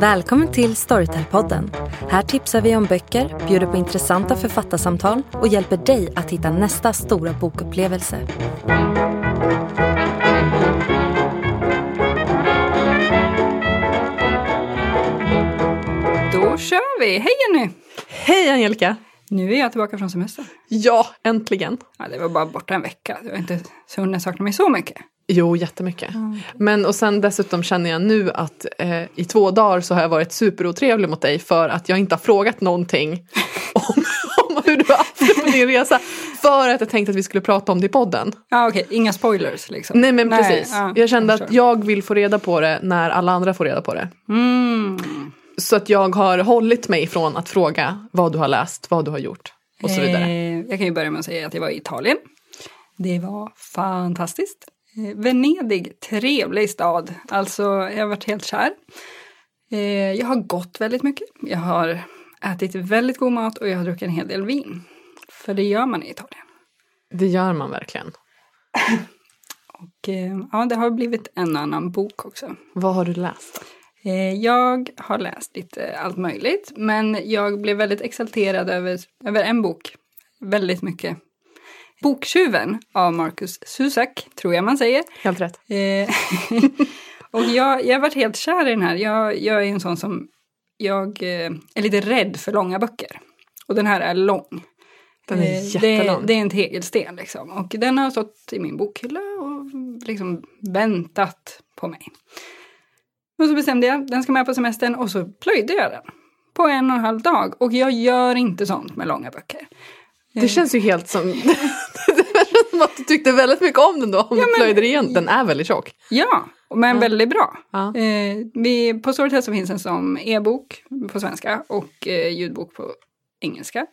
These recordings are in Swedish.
Välkommen till Storytel-podden. Här tipsar vi om böcker, bjuder på intressanta författarsamtal och hjälper dig att hitta nästa stora bokupplevelse. Då kör vi! Hej Jenny! Hej Angelica! Nu är jag tillbaka från semestern. Ja, äntligen! Ja, det var bara borta en vecka. Jag har inte hunnit sakna mig så mycket. Jo, jättemycket. Men och sen dessutom känner jag nu att eh, i två dagar så har jag varit superotrevlig mot dig för att jag inte har frågat någonting om, om hur du har haft det på din resa. För att jag tänkte att vi skulle prata om det i podden. Ja, okej. Inga spoilers liksom. Nej men precis. ja, jag kände förstår. att jag vill få reda på det när alla andra får reda på det. Mm. Så att jag har hållit mig från att fråga vad du har läst, vad du har gjort och så vidare. Eh, jag kan ju börja med att säga att jag var i Italien. Det var fantastiskt. Eh, Venedig, trevlig stad. Alltså, jag har varit helt kär. Eh, jag har gått väldigt mycket. Jag har ätit väldigt god mat och jag har druckit en hel del vin. För det gör man i Italien. Det gör man verkligen. Och ja, det har blivit en annan bok också. Vad har du läst? Eh, Jag har läst lite allt möjligt, men jag blev väldigt exalterad över, över en bok. Väldigt mycket. Boktjuven av Marcus Zusak, tror jag man säger. Helt rätt. Eh, och jag, jag har varit helt kär i den här. Jag, jag är en sån som, jag eh, är lite rädd för långa böcker. Och den här är lång. Den är jättelång. Det, det är en tegelsten liksom. Och den har stått i min bokhylla och liksom väntat på mig. Och så bestämde jag, den ska med på semestern och så plöjde jag den. På en och en halv dag. Och jag gör inte sånt med långa böcker. Det känns ju helt som... som att du tyckte väldigt mycket om den då, om du plöjde igen. Den är väldigt tjock. Ja, men väldigt bra. Ja. Eh, vi, på Storytel så finns den som e-bok på svenska och eh, ljudbok på engelska.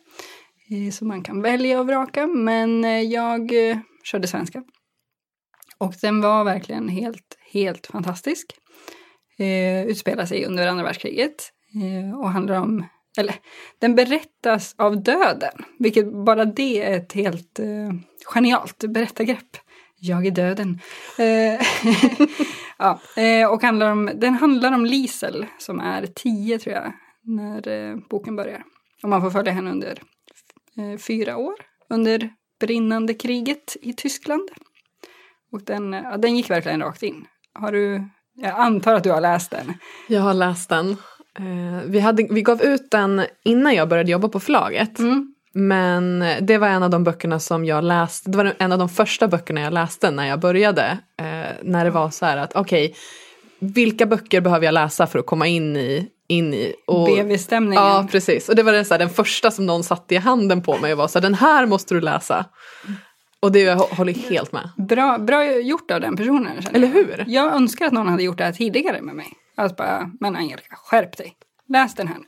Eh, så man kan välja och vraka, men eh, jag eh, körde svenska. Och den var verkligen helt, helt fantastisk. Eh, utspelar sig under andra världskriget eh, och handlar om, eller den berättas av döden, vilket bara det är ett helt eh, genialt berättargrepp. Jag är döden. Eh, ja, eh, och handlar om, den handlar om Liesel som är tio tror jag när eh, boken börjar. Och man får följa henne under eh, fyra år under brinnande kriget i Tyskland. Och den, ja, den gick verkligen rakt in. Har du, jag antar att du har läst den. Jag har läst den. Eh, vi, hade, vi gav ut den innan jag började jobba på förlaget. Mm. Men det var en av de böckerna som jag läste, det var en av de första böckerna jag läste när jag började. Eh, när det var så här att okej, vilka böcker behöver jag läsa för att komma in i? In i och, BV-stämningen. Ja, precis. Och det var den, så här, den första som någon satte i handen på mig och var så här, den här måste du läsa. Och det jag hå- håller helt med. Bra, bra gjort av den personen. Eller hur? Jag önskar att någon hade gjort det här tidigare med mig. Alltså bara, men Angelica, skärp dig. Läs den här nu.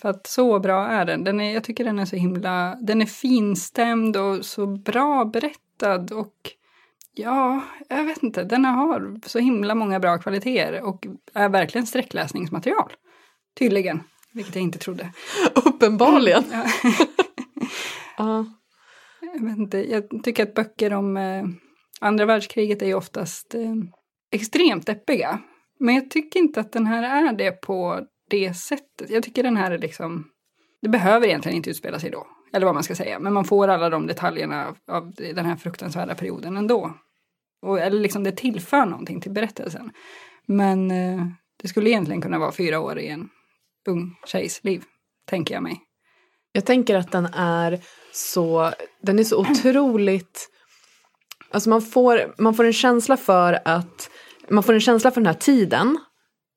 För att så bra är den. den är, jag tycker den är så himla, den är finstämd och så bra berättad och ja, jag vet inte, den har så himla många bra kvaliteter och är verkligen sträckläsningsmaterial. Tydligen, vilket jag inte trodde. Uppenbarligen. Ja. Ja. Jag, vet inte, jag tycker att böcker om eh, andra världskriget är ju oftast eh, extremt deppiga. Men jag tycker inte att den här är det på det sättet. Jag tycker den här är liksom... Det behöver egentligen inte utspela sig då. Eller vad man ska säga. Men man får alla de detaljerna av, den här fruktansvärda perioden ändå. Och, eller liksom det tillför någonting till berättelsen. Men eh, det skulle egentligen kunna vara fyra år i en ung tjejs liv. Tänker jag mig. Jag tänker att den är så, den är så otroligt, alltså man får, man får en känsla för att, man får en känsla för den här tiden.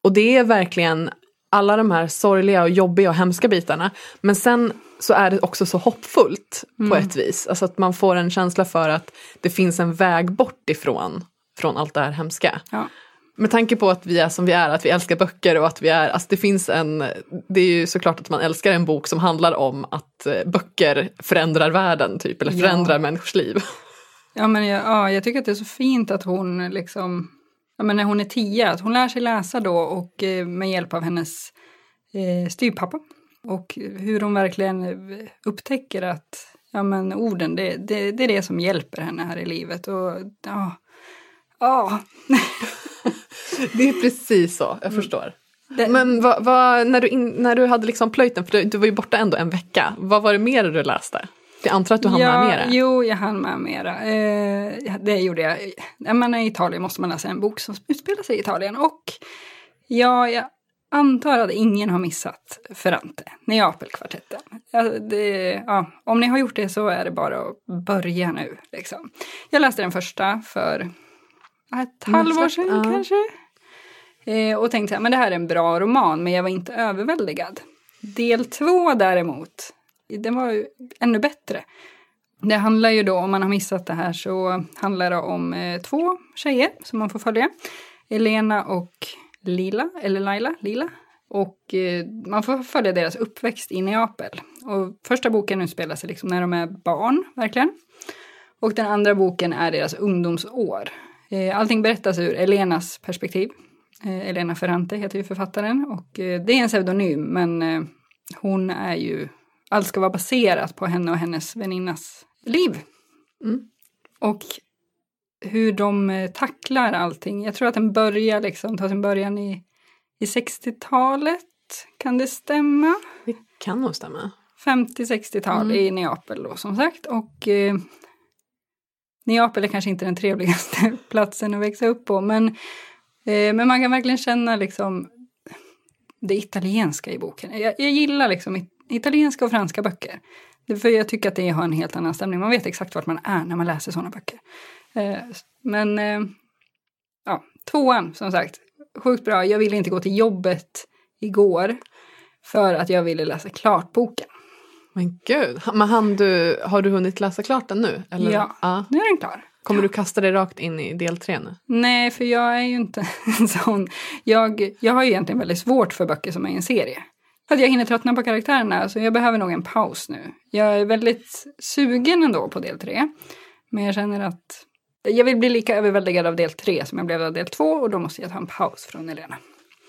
Och det är verkligen alla de här sorgliga och jobbiga och hemska bitarna. Men sen så är det också så hoppfullt på ett vis. Alltså att man får en känsla för att det finns en väg bort ifrån från allt det här hemska. Ja. Med tanke på att vi är som vi är, att vi älskar böcker och att vi är, alltså det finns en, det är ju såklart att man älskar en bok som handlar om att eh, böcker förändrar världen typ, eller Ja. förändrar människors liv. Ja, men jag, ja, jag tycker att det är så fint att hon liksom, ja, men när hon är tio, att hon lär sig läsa då och eh, med hjälp av hennes eh, styvpappa. Och hur hon verkligen eh, upptäcker att ja men orden, det, det, det är det som hjälper henne här i livet. Och ja, ja. Det är precis så, jag Mm. förstår. Det, Men vad, vad, när, du in, när du hade liksom plöjt den, för du, du var ju borta ändå en vecka, vad var det mer du läste? Jag antar att du hann med mera? Jo, jag hann med mera. Eh, det gjorde jag. När man är i Italien måste man läsa en bok som utspelar sig i Italien. Och ja, jag antar att ingen har missat Ferrante, Neapelkvartetten. Ja, det, ja, om ni har gjort det så är det bara att börja nu. Liksom. Jag läste den första för ja, ett Mm, halvår sedan ja. kanske. Eh, och tänkte att det här är en bra roman, men jag var inte överväldigad. Del två däremot, den var ju ännu bättre. Det handlar ju då, om man har missat det här, så handlar det om eh, två tjejer som man får följa. Elena och Lila, eller Laila, Lila. Och eh, man får följa deras uppväxt i Neapel. Och första boken utspelar sig liksom när de är barn, verkligen. Och den andra boken är deras ungdomsår. Eh, allting berättas ur Elenas perspektiv. Eh, Elena Ferrante heter ju författaren och eh, det är en pseudonym men hon är ju, allt ska vara baserat på henne och hennes väninnas liv. Mm. Och hur de tacklar allting. Jag tror att den börjar liksom, tar sin början i, i 60-talet. Kan det stämma? Det kan nog stämma. 50-60-tal Mm. i Neapel då som sagt. Och eh, Neapel är kanske inte den trevligaste platsen att växa upp på. Men, eh, men man kan verkligen känna liksom det italienska i boken. Jag, jag gillar liksom it- italienska och franska böcker. För jag tycker att det har en helt annan stämning. Man vet exakt vart man är när man läser sådana böcker. Eh, men eh, ja, tvåan som sagt, sjukt bra. Jag ville inte gå till jobbet igår för att jag ville läsa klart boken. Men gud, men hann du, har du hunnit läsa klart den nu? Eller? Ja. Nu är den klar. Kommer du kasta dig rakt in i del tre nu? Nej, för jag är ju inte en sån. Jag, jag har ju egentligen väldigt svårt för böcker som är i en serie. För att jag hinner tröttna på karaktärerna, så jag behöver nog en paus nu. Jag är väldigt sugen ändå på del tre. Men jag känner att jag vill bli lika överväldigad av del tre som jag blev av del två och då måste jag ta en paus från Elena.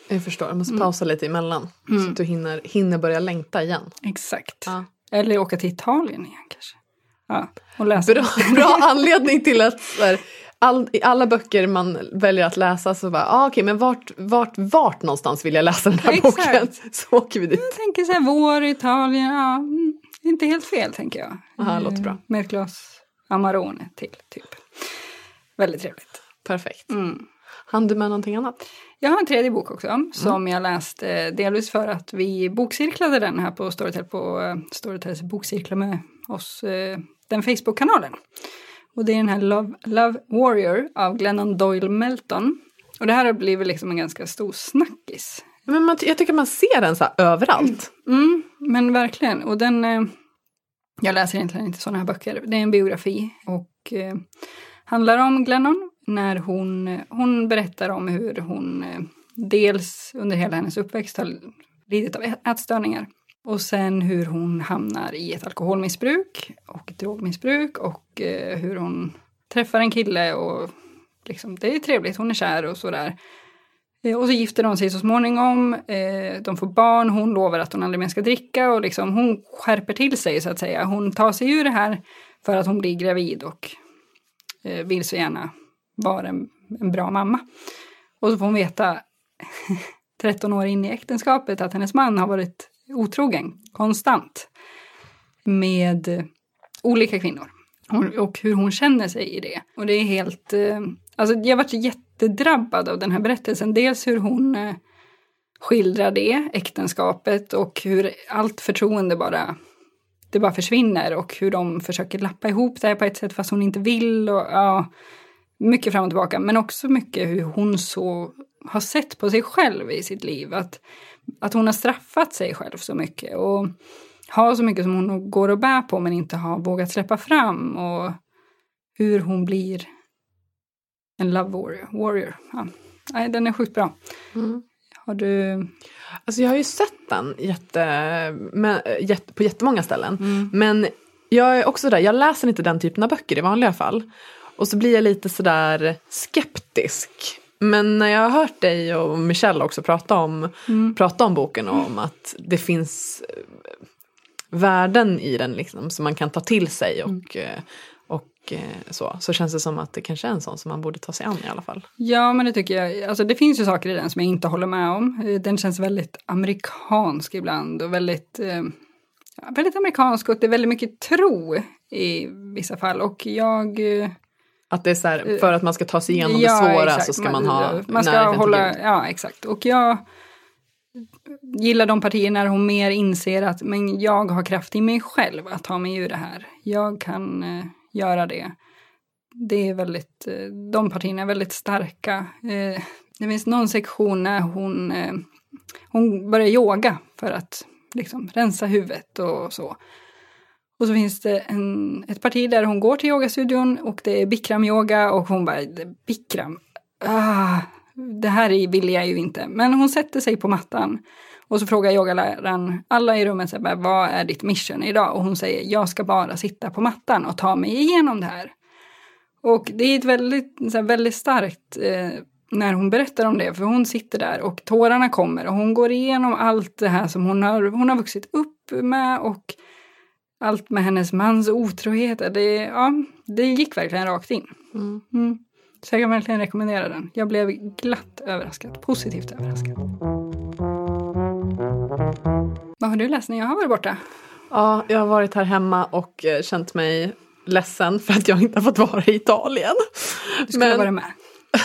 Jag förstår, jag Mm. måste pausa lite emellan. Så att du hinner, hinner börja längta igen. Exakt. Ja. Eller åka till Italien igen kanske. Ja, och läsa. Bra, bra anledning till att här, all, i alla böcker man väljer att läsa så bara, ah, okej men vart, vart, vart någonstans vill jag läsa den här Exakt. boken? Så åker vi dit. Jag tänker så här, vår, Italien, ja, mm, inte helt fel tänker jag. Aha, Eh, låter bra. Med ett glas Amarone till, typ. Väldigt trevligt. Perfekt. Mm. Hann du med någonting annat? Jag har en tredje bok också, Mm. som jag läste eh, delvis för att vi bokcirklade den här på Storytel, på eh, Storytels bokcirklar med oss, eh, den Facebook-kanalen. Och det är den här Love, Love Warrior av Glennon Doyle Melton. Och det här har blivit liksom en ganska stor snackis. Men man, jag tycker man ser den så överallt. Mm, men verkligen. Och den... Jag läser egentligen inte sådana här böcker. Det är en biografi och eh, handlar om Glennon när hon, hon berättar om hur hon eh, dels under hela hennes uppväxt har lidit av ätstörningar. Och sen hur hon hamnar i ett alkoholmissbruk och ett drogmissbruk och eh, hur hon träffar en kille och liksom, det är trevligt, hon är kär och sådär. Eh, och så gifter de sig så småningom, de får barn, hon lovar att hon aldrig mer ska dricka och liksom hon skärper till sig så att säga. Hon tar sig ur det här för att hon blir gravid och vill så gärna vara en, en bra mamma. Och så får hon veta 13 år in i äktenskapet att hennes man har varit otrogen konstant med eh, olika kvinnor. Och hur hon känner sig i det. Och det är helt... Eh, alltså jag varit jättedrabbad av den här berättelsen. Dels hur hon eh, skildrar det, äktenskapet och hur allt förtroende bara det bara försvinner och hur de försöker lappa ihop det här på ett sätt fast hon inte vill. Och, ja, mycket fram och tillbaka, men också mycket hur hon så har sett på sig själv i sitt liv. Att, att hon har straffat sig själv så mycket och har så mycket som hon går och bär på men inte har vågat släppa fram. Och hur hon blir en love warrior. warrior. Ja. Nej, den är sjukt bra. Mm. Har du... Alltså jag har ju sett den jätte, men, jätte, på jättemånga ställen. Mm. Men jag är också där, jag läser inte den typen av böcker i vanliga fall. Och så blir jag lite sådär skeptisk. Men när jag har hört dig och Michelle också prata om, Mm. prata om boken och om att det finns värden i den liksom, som man kan ta till sig och, eh, och eh, så. Så känns det som att det kanske är en sån som man borde ta sig an i alla fall. Ja, men det tycker jag. Alltså det finns ju saker i den som jag inte håller med om. Eh, Den känns väldigt amerikansk ibland och väldigt, eh, väldigt amerikansk och det är väldigt mycket tro i vissa fall. Och jag... eh, Att det är så här, för att man ska ta sig igenom Ja, det svåra exakt. så ska man, ha Man ska hålla, ja exakt. Och jag gillar de partier när hon mer inser att men jag har kraft i mig själv att ta mig ur det här. Jag kan eh, göra det. Det är väldigt, eh, de partierna är väldigt starka. Eh, det finns någon sektion när hon, eh, hon börjar yoga för att liksom rensa huvudet och så. Och så finns det en, ett parti där hon går till yogastudion och det är bikram-yoga och hon bara, bikram, ah, det här vill jag ju inte. Men hon sätter sig på mattan och så frågar yogaläraren alla i rummet, så här, vad är ditt mission idag? Och hon säger, jag ska bara sitta på mattan och ta mig igenom det här. Och det är ett väldigt, så här, väldigt starkt eh, när hon berättar om det, för hon sitter där och tårarna kommer och hon går igenom allt det här som hon har, hon har vuxit upp med och allt med hennes mans otrohet. Det, ja, det gick verkligen rakt in. Mm. Mm. Så jag kan verkligen rekommendera den. Jag blev glatt överraskad, positivt överraskad. Vad har du läst när jag har varit borta? Ja, jag har varit här hemma och eh, känt mig ledsen för att jag inte har fått vara i Italien. Du skulle Men- ha varit med.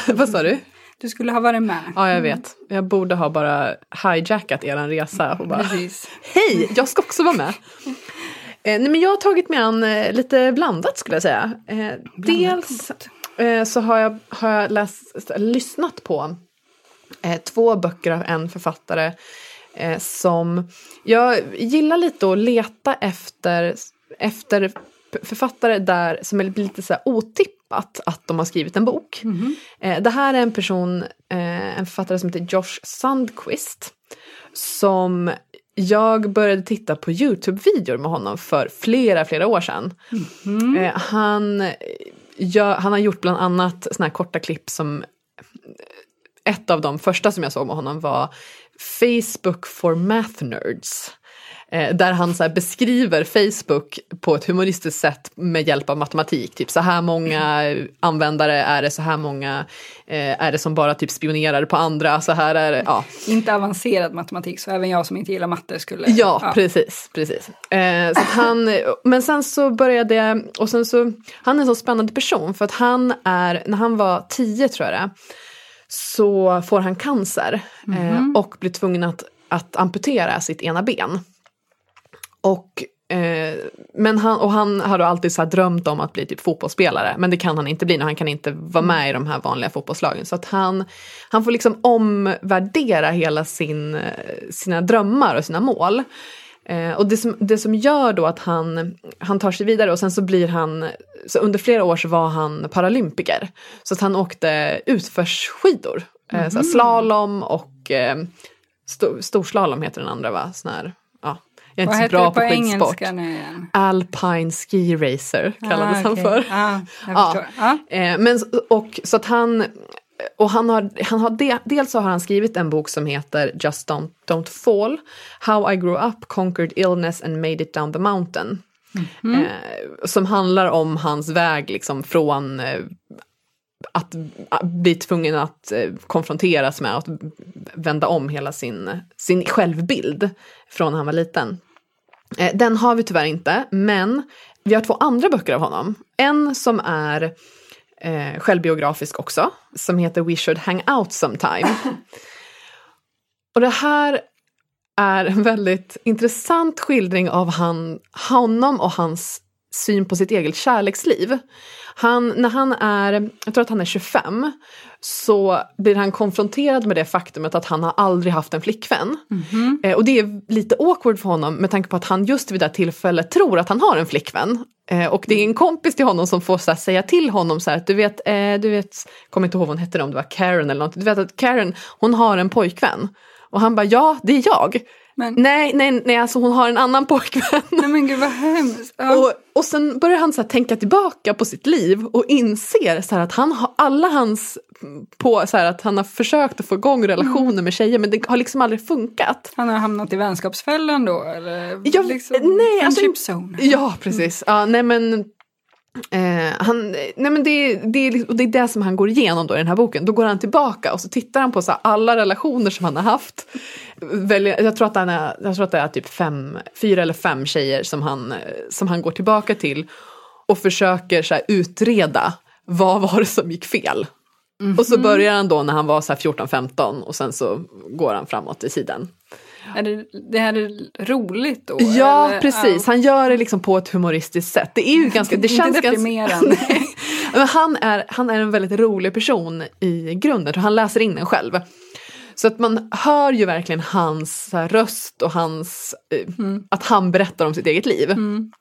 Vad sa du? Du skulle ha varit med. Ja, jag vet. Jag borde ha bara hijackat eran resa och bara Precis. Hej, jag ska också vara med. Eh, nej, men jag har tagit mig an eh, lite blandat skulle jag säga. Eh, dels eh, så har jag, har jag läst, lyssnat på eh, två böcker av en författare eh, som jag gillar lite att leta efter, efter författare där som är lite så här otippat att de har skrivit en bok. Eh, det här är en person, en författare som heter Josh Sandquist som jag började titta på Youtube-videor med honom för flera, flera år sedan. Eh, han, gör, han har gjort bland annat såna här korta klipp som ett av de första som jag såg med honom var Facebook for math nerds. Eh, där han så beskriver Facebook på ett humoristiskt sätt med hjälp av matematik. Typ så här många användare är det, så här många eh, är det som bara typ spionerar på andra, så här är det. Ja. Inte avancerad matematik, så även jag som inte gillar matte skulle... Ja, precis. precis. Eh, så han, men sen så började jag, och sen så, han är en så spännande person för att han är, när han var tio tror jag det så får han cancer eh, och blir tvungen att, att amputera sitt ena ben. Och, eh, men han, och han har alltid så drömt om att bli typ fotbollsspelare men det kan han inte bli nu, han kan inte vara med i de här vanliga fotbollslagen. Så att han, han får liksom omvärdera hela sin, eh, sina drömmar och sina mål. Eh, och det som, det som gör då att han, han tar sig vidare och sen så blir han, så under flera år så var han paralympiker. Så att han åkte utförsskidor, eh, så här slalom och eh, sto, storslalom heter den andra va? Sån här. Jag är Vad inte så bra på på skidsport. engelska nu igen? Alpine Ski Racer kallades Ah, han för. Jag Ja. Eh, men, och, så att han, och han har, han har de, dels så har han skrivit en bok som heter Just Don't, Don't Fall, How I Grew Up, Conquered Illness and Made It Down the Mountain. Eh, som handlar om hans väg liksom från eh, att bli tvungen att eh, konfronteras med att vända om hela sin, sin självbild från när han var liten. Eh, Den har vi tyvärr inte, men vi har två andra böcker av honom. En som är eh, självbiografisk också, som heter We should hang out sometime. Och det här är en väldigt intressant skildring av han, honom och hans syn på sitt eget kärleksliv. Han, när han är, jag tror att han är 25, så blir han konfronterad med det faktumet att han har aldrig haft en flickvän. Eh, och det är lite awkward för honom med tanke på att han just vid det tillfället tror att han har en flickvän. Eh, och det är en kompis till honom som får så säga till honom så här att du vet, eh, du vet, kommer inte ihåg vad hon hette om det var Karen eller något, du vet att Karen hon har en pojkvän. Och han bara ja, det är jag. Men, Nej, nej, nej, alltså hon har en annan pojkvän. nej men gud vad hemskt. Ja. Och, och sen börjar han så tänka tillbaka på sitt liv och inser så att han har alla hans på så att han har försökt att få igång relationer Mm. med tjejer men det har liksom aldrig funkat. Han har hamnat i vänskapsfällan då eller? Ja, nej, alltså- zone. Ja, precis. Ja, nej men Eh, han, nej men det, det, liksom- och det är det som han går igenom då i den här boken. Då går han tillbaka och så tittar han på så alla relationer som han har haft. Väljer, jag, tror att han är, jag tror att det är typ fem, fyra eller fem tjejer som han, eh, som han går tillbaka till och försöker så utreda vad var det som gick fel. Och så börjar han då när han var så här 14-15 och sen så går han framåt i tiden. Är det, det här är roligt då? Ja, eller? precis. Han gör det liksom på ett humoristiskt sätt. Det är ju ganska, det Inte känns ganska... deprimerande. Men han, är, han är en väldigt rolig person i grunden, och han läser in den själv. Så att man hör ju verkligen hans röst och hans, eh, att han berättar om sitt eget liv. Mm.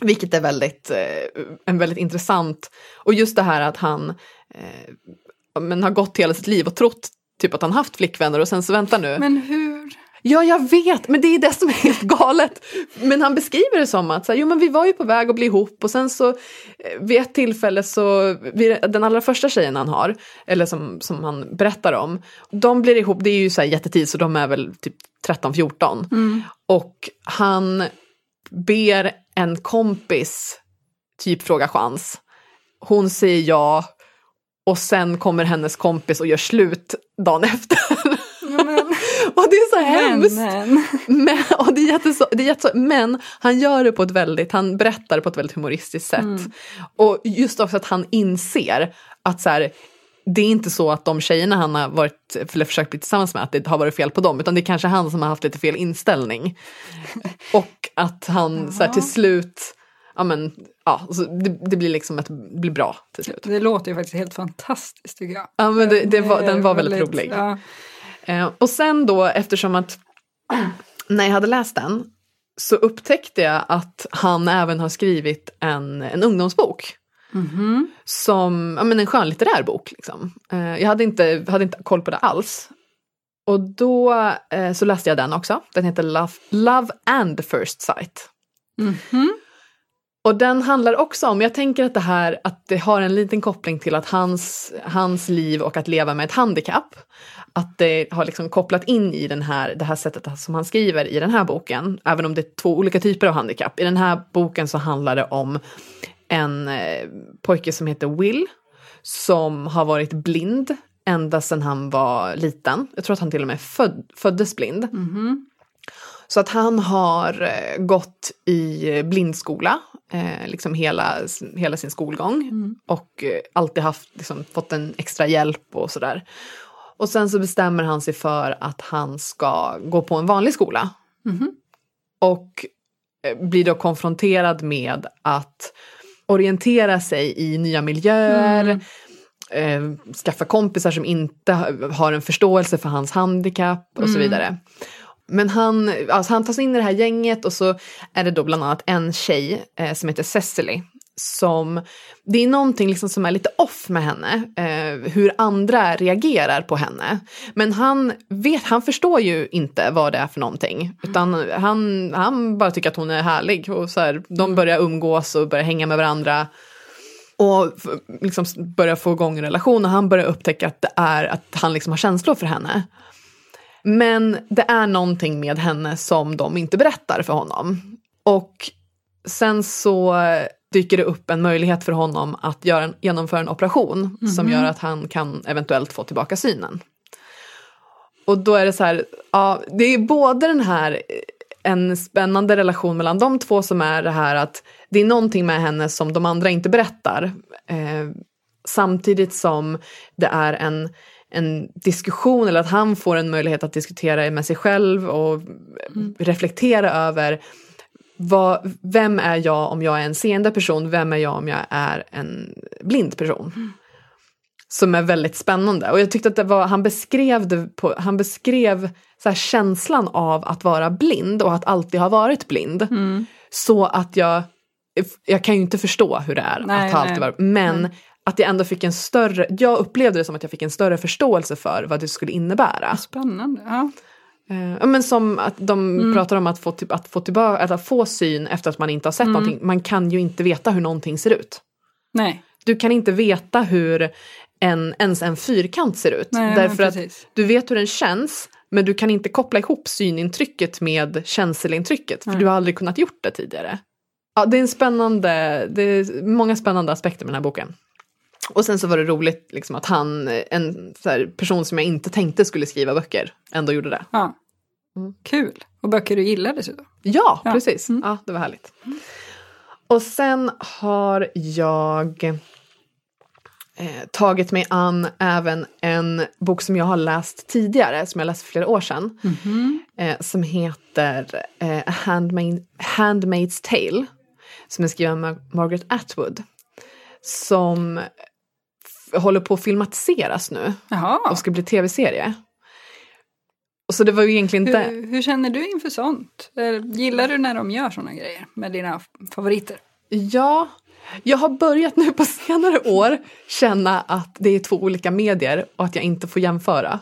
Vilket är väldigt, eh, en väldigt intressant, och just det här att han eh, men har gått hela sitt liv och trott typ att han haft flickvänner och sen så vänta nu. Men hur? Ja, jag vet, men det är det som är helt galet. Men han beskriver det som att så här, jo, men vi var ju på väg att bli ihop och sen så eh, vid ett tillfälle så, den allra första tjejen han har, eller som, som han berättar om, de blir ihop, det är ju så här jättetid så de är väl typ 13-14. Och han ber en kompis typ fråga chans. Hon säger ja och sen kommer hennes kompis och gör slut dagen efter. Ja, och det är så hemskt. men, Men, och det är jätteså, det är jätteså, men han gör det på ett väldigt, han berättar på ett väldigt humoristiskt sätt. Och just också att han inser att så här, det är inte så att de tjejerna han har varit, eller försökt bli tillsammans med, att det har varit fel på dem, utan det är kanske han som har haft lite fel inställning. Och att han så här, till slut, ja men, ja, det, det blir liksom ett, blir bra till slut. det låter ju faktiskt helt fantastiskt tycker jag. Ja men det, det var, den var väldigt rolig. Ja. Eh, och sen då eftersom att när jag hade läst den så upptäckte jag att han även har skrivit en, en ungdomsbok. Som ja, men en skönlitterär bok. Liksom. Eh, jag hade inte, hade inte koll på det alls. Och då eh, så läste jag den också. Den heter Love, Love and First Sight. Och den handlar också om, jag tänker att det här, att det har en liten koppling till att hans, hans liv och att leva med ett handikapp, att det har liksom kopplat in i den här, det här sättet som han skriver i den här boken, även om det är två olika typer av handikapp. I den här boken så handlar det om en eh, pojke som heter Will, som har varit blind ända sedan han var liten. Jag tror att han till och med föd, föddes blind. Så att han har eh, gått i blindskola, eh, liksom hela, hela sin skolgång. Och eh, alltid haft, liksom, fått en extra hjälp och sådär. Och sen så bestämmer han sig för att han ska gå på en vanlig skola. Och eh, blir då konfronterad med att orientera sig i nya miljöer, eh, skaffa kompisar som inte ha- har en förståelse för hans handikapp och så vidare. Men han, alltså han tas in i det här gänget och så är det då bland annat en tjej eh, som heter Cecily. Som, det är någonting liksom som är lite off med henne, eh, hur andra reagerar på henne. Men han, vet, han förstår ju inte vad det är för någonting. Utan han, han bara tycker att hon är härlig. Och så här, de börjar umgås och börjar hänga med varandra och liksom börjar få igång en relation och han börjar upptäcka att det är att han liksom har känslor för henne. Men det är någonting med henne som de inte berättar för honom. Och sen så dyker det upp en möjlighet för honom att göra en, genomföra en operation som gör att han kan eventuellt få tillbaka synen. Och då är det så här, ja, det är både den här eh, en spännande relation mellan de två som är det här att det är någonting med henne som de andra inte berättar. Eh, samtidigt som det är en, en diskussion eller att han får en möjlighet att diskutera med sig själv och reflektera över vad, vem är jag om jag är en seende person, vem är jag om jag är en blind person? Som är väldigt spännande. Och jag tyckte att var, han beskrev, på, han beskrev så känslan av att vara blind och att alltid ha varit blind. Så att jag, jag kan ju inte förstå hur det är Nej, att ha nej. alltid varit, men att jag ändå fick en större, jag upplevde det som att jag fick en större förståelse för vad det skulle innebära. Spännande. Ja. Eh, men som att de Mm. pratar om att få, typ, att, få tillbaka, att få syn efter att man inte har sett Mm. någonting. Man kan ju inte veta hur någonting ser ut. Nej, Du kan inte veta hur en, ens en fyrkant ser ut. nej därför att du vet hur den känns men du kan inte koppla ihop synintrycket med känselintrycket för Nej. du har aldrig kunnat gjort det tidigare. Ja, det är en spännande, det är många spännande aspekter med den här boken. Och sen så var det roligt liksom, att han, en här, person som jag inte tänkte skulle skriva böcker, ändå gjorde det. Ja. Mm. Kul. Och böcker du gillar dessutom. Ja, Ja. precis. Mm. Ja, det var härligt. Och sen har jag eh, tagit mig an även en bok som jag har läst tidigare, som jag läste för flera år sedan. Eh, som heter eh, Handmaid, Handmaid's Tale. Som är skriven av Margaret Atwood. Som håller på att filmatiseras nu Jaha. och ska bli tv-serie. Så det var ju egentligen inte... Hur, hur känner du inför sånt? Eh, Gillar du när de gör såna grejer med dina favoriter? Ja, jag har börjat nu på senare år känna att det är två olika medier och att jag inte får jämföra.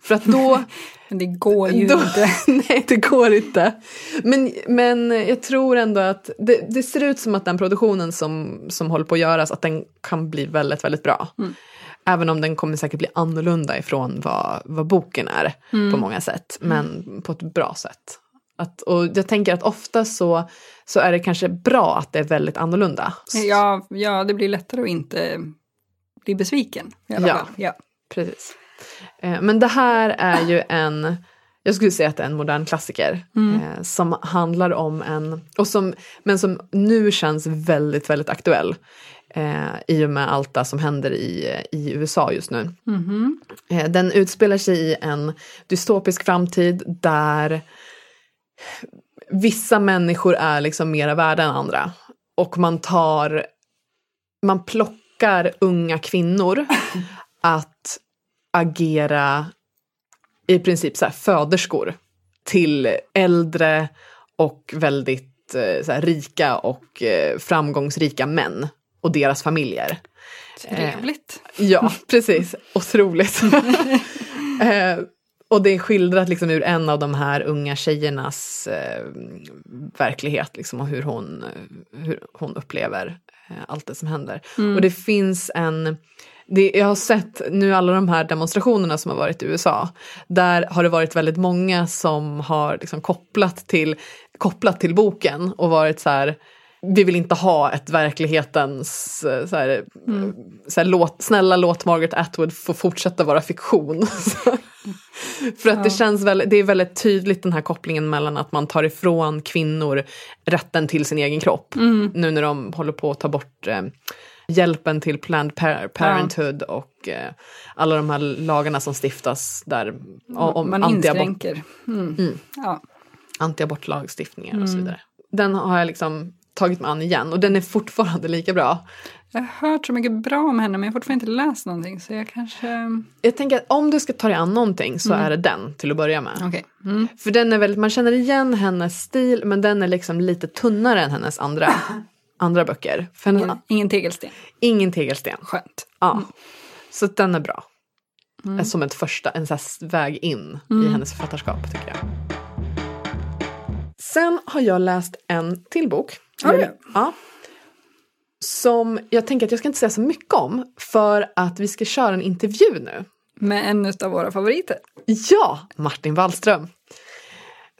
För att då... Men det går ju då inte. nej, det går inte. Men, men jag tror ändå att det, det ser ut som att den produktionen som, som håller på att göras, att den kan bli väldigt, väldigt bra. Mm. Även om den kommer säkert bli annorlunda ifrån vad, vad boken är Mm. på många sätt. Men på ett bra sätt. Att, och jag tänker att ofta så, så är det kanske bra att det är väldigt annorlunda. Ja, ja, det blir lättare att inte bli besviken. I alla Ja. fall. ja. Precis. Eh, Men det här är ju en, jag skulle säga att det är en modern klassiker. Eh, som handlar om en, och som, men som nu känns väldigt, väldigt aktuell. Eh, I och med allt det som händer i, i USA just nu. Mhm. Eh, den utspelar sig i en dystopisk framtid där vissa människor är liksom mera värda än andra. Och man tar, man plockar unga kvinnor att agera i princip så här föderskor till äldre och väldigt eh, så här, rika och eh, framgångsrika män och deras familjer. Trevligt. Ja, precis. Otroligt. eh, och det är skildrat liksom ur en av de här unga tjejernas eh, verklighet liksom, och hur hon, eh, hur hon upplever eh, allt det som händer. Och det finns en det, jag har sett nu alla de här demonstrationerna som har varit i USA. Där har det varit väldigt många som har liksom kopplat, till, kopplat till boken och varit så här vi vill inte ha ett verklighetens, eh, så här, så här, låt, snälla låt Margaret Atwood få fortsätta vara fiktion. För att det känns väldigt, det är väldigt tydligt den här kopplingen mellan att man tar ifrån kvinnor rätten till sin egen kropp. Nu när de håller på att ta bort eh, hjälpen till Planned Par- Parenthood och eh, alla de här lagarna som stiftas där om Man inskränker. Mm. Ja. antiabortlagstiftningar Mm. och så vidare. Den har jag liksom tagit mig an igen och den är fortfarande lika bra. Jag har hört så mycket bra om henne men jag har fortfarande inte läst någonting så jag kanske... Jag tänker att om du ska ta dig an någonting så är det den till att börja med. Okej. Mm. För den är väldigt, man känner igen hennes stil men den är liksom lite tunnare än hennes andra, andra böcker. För Ingen, ingen tegelsten. ingen tegelsten. Skönt. Ja. Så att den är bra. Mm. Som ett första, en här väg in i hennes författarskap tycker jag. Sen har jag läst en till bok. Har du? Ja. Som jag tänker att jag ska inte säga så mycket om för att vi ska köra en intervju nu. Med en av våra favoriter. Ja, Martin Wallström.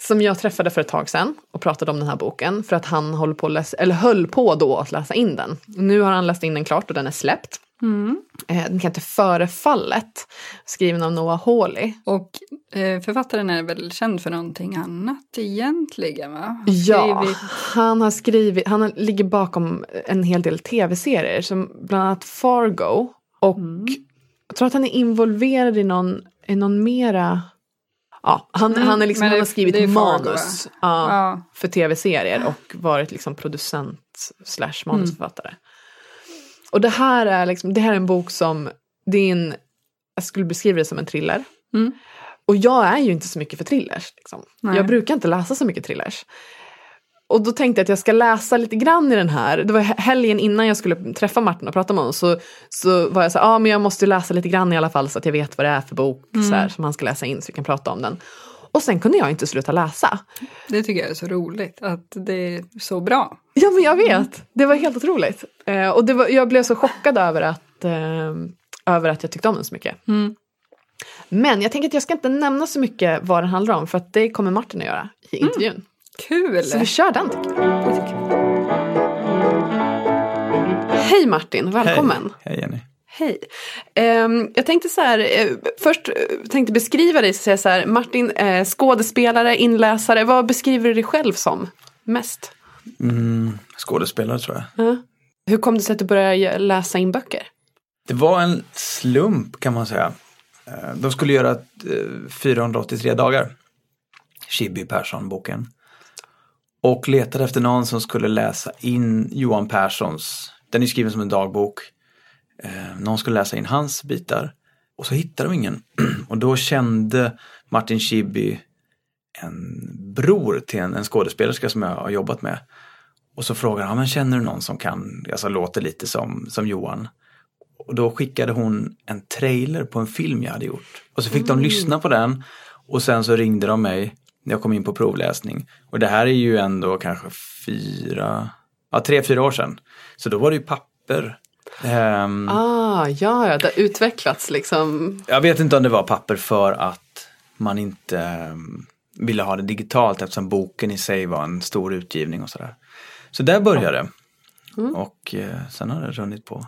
Som jag träffade för ett tag sedan och pratade om den här boken för att han håller på läsa, eller höll på då att läsa in den. Nu har han läst in den klart och den är släppt. Mm. Eh, Den heter Förefallet, skriven av Noah Hawley. Och eh, författaren är väl känd för någonting annat egentligen va? Ja, skrivit- han har skrivit, han ligger bakom en hel del tv-serier som bland annat Fargo och Mm. jag tror att han är involverad i någon, i någon mera Ja, han, Mm, han, är liksom, men han det- har skrivit det manus ja, Ja. för tv-serier och varit liksom producent slash manusförfattare. Och det här är liksom, det här är en bok som, det är en, jag skulle beskriva det som en thriller. Mm. Och jag är ju inte så mycket för thrillers. Liksom. Jag brukar inte läsa så mycket thrillers. Och då tänkte jag att jag ska läsa lite grann i den här. Det var he- helgen innan jag skulle träffa Martin och prata med honom. Så, så var jag så här, ja men jag måste läsa lite grann i alla fall så att jag vet vad det är för bok så här, som han ska läsa in så vi kan prata om den. Och sen kunde jag inte sluta läsa. Det tycker jag är så roligt, att det är så bra. Ja men jag vet, det var helt otroligt. Eh, och var, jag blev så chockad över att, eh, över att jag tyckte om den så mycket. Mm. Men jag tänker att jag ska inte nämna så mycket vad den handlar om för att det kommer Martin att göra i intervjun. Kul! Så vi kör den tycker jag. Det tycker jag. Hej Martin, välkommen. Hej, hej Jenny. Hej. Ehm, jag tänkte så här, eh, först eh, tänkte beskriva dig, så säga så här, Martin, eh, skådespelare, inläsare, vad beskriver du dig själv som mest? Mm, skådespelare tror jag. Ja. Hur kom det sig att du började läsa in böcker? Det var en slump kan man säga. De skulle göra ett, eh, 483 dagar. Chibi Persson-boken. Och letade efter någon som skulle läsa in Johan Perssons, den är skriven som en dagbok. Eh, Någon skulle läsa in hans bitar. Och så hittade de ingen. Och då kände Martin Chibi en bror till en, en skådespelerska som jag har jobbat med. Och så frågade han, men känner du någon som kan, alltså låter lite som, som Johan? Och då skickade hon en trailer på en film jag hade gjort. Och så fick de lyssna på den och sen så ringde de mig jag kom in på provläsning. Och det här är ju ändå kanske fyra, ja tre, fyra år sedan. Så då var det ju papper. Ehm, Ah, ja, ja, det har utvecklats liksom. Jag vet inte om det var papper för att man inte ehm, ville ha det digitalt eftersom boken i sig var en stor utgivning och sådär. Så där började det. Och eh, sen har det runnit på.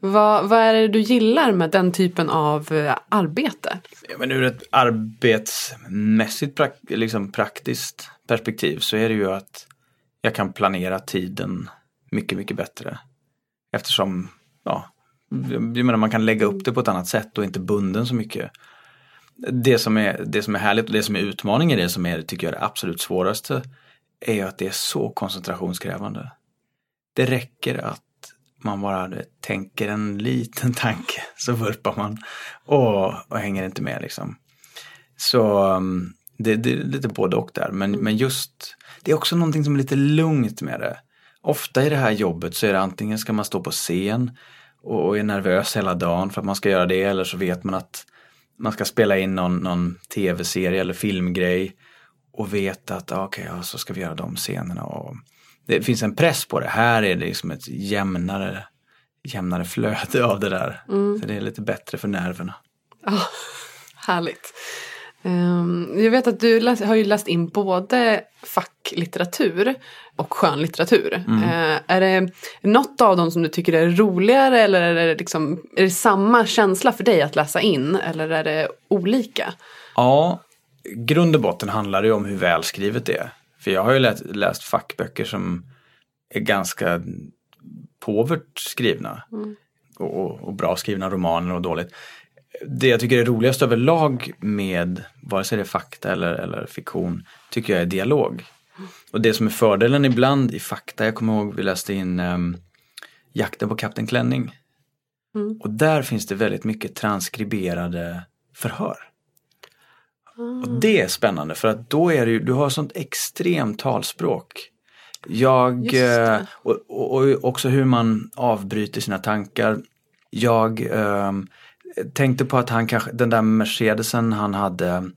Vad, vad är det du gillar med den typen av eh, arbete? Ja, men ur ett arbetsmässigt prak- liksom praktiskt perspektiv så är det ju att jag kan planera tiden mycket, mycket bättre. Eftersom, ja, jag menar man kan lägga upp det på ett annat sätt och inte bunden så mycket. Det som är, det som är härligt och det som är utmaningen, i det som är, tycker jag, det absolut svåraste är ju att det är så koncentrationskrävande. Det räcker att man bara tänker en liten tanke så vurpar man och, och hänger inte med liksom. Så um, det, det är lite både och där. Men, men just, det är också någonting som är lite lugnt med det. Ofta i det här jobbet så är det antingen ska man stå på scen och, och är nervös hela dagen för att man ska göra det eller så vet man att man ska spela in någon, någon tv-serie eller filmgrej och vet att ah, okej, ja, så ska vi göra de scenerna. Och det finns en press på det. Här är det liksom ett jämnare, jämnare flöde av det där. Så det är lite bättre för nerverna. Ah, härligt. Ehm, jag vet att du läs, har ju läst in både facklitteratur och skönlitteratur. Eh, är det något av dem som du tycker är roligare eller är det, liksom, är det samma känsla för dig att läsa in eller är det olika? Ja, grund och botten handlar det om hur välskrivet det är. För jag har ju läst, läst fackböcker som är ganska påvert skrivna. Och, och, och bra skrivna romaner och dåligt. Det jag tycker är roligast överlag med vare sig det är fakta eller, eller fiktion tycker jag är dialog. Och det som är fördelen ibland i fakta, jag kommer ihåg vi läste in um, Jakten på Kapten Klänning. Och där finns det väldigt mycket transkriberade förhör. Och det är spännande för att då är det ju, du har sånt extremt talspråk. Jag, eh, och, och, och också hur man avbryter sina tankar. Jag ehm, tänkte på att han kanske, den där Mercedesen han hade,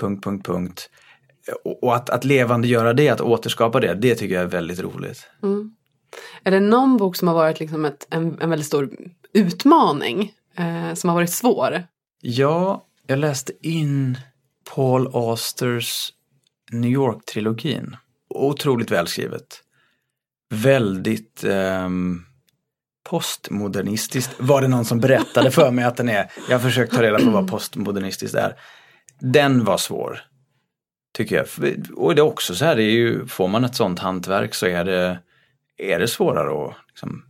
punkt, punkt, punkt. Och, och att, att levande göra det, att återskapa det, det tycker jag är väldigt roligt. Är det någon bok som har varit liksom ett, en, en väldigt stor utmaning? Eh, som har varit svår? Ja, jag läste in Paul Austers New York-trilogin. Otroligt välskrivet. Väldigt ehm, postmodernistiskt var det någon som berättade för mig att den är. Jag har försökt ta reda på vad postmodernistiskt är. Den var svår. Tycker jag. Och det är också så här, det är ju, får man ett sånt hantverk så är det, är det svårare att liksom,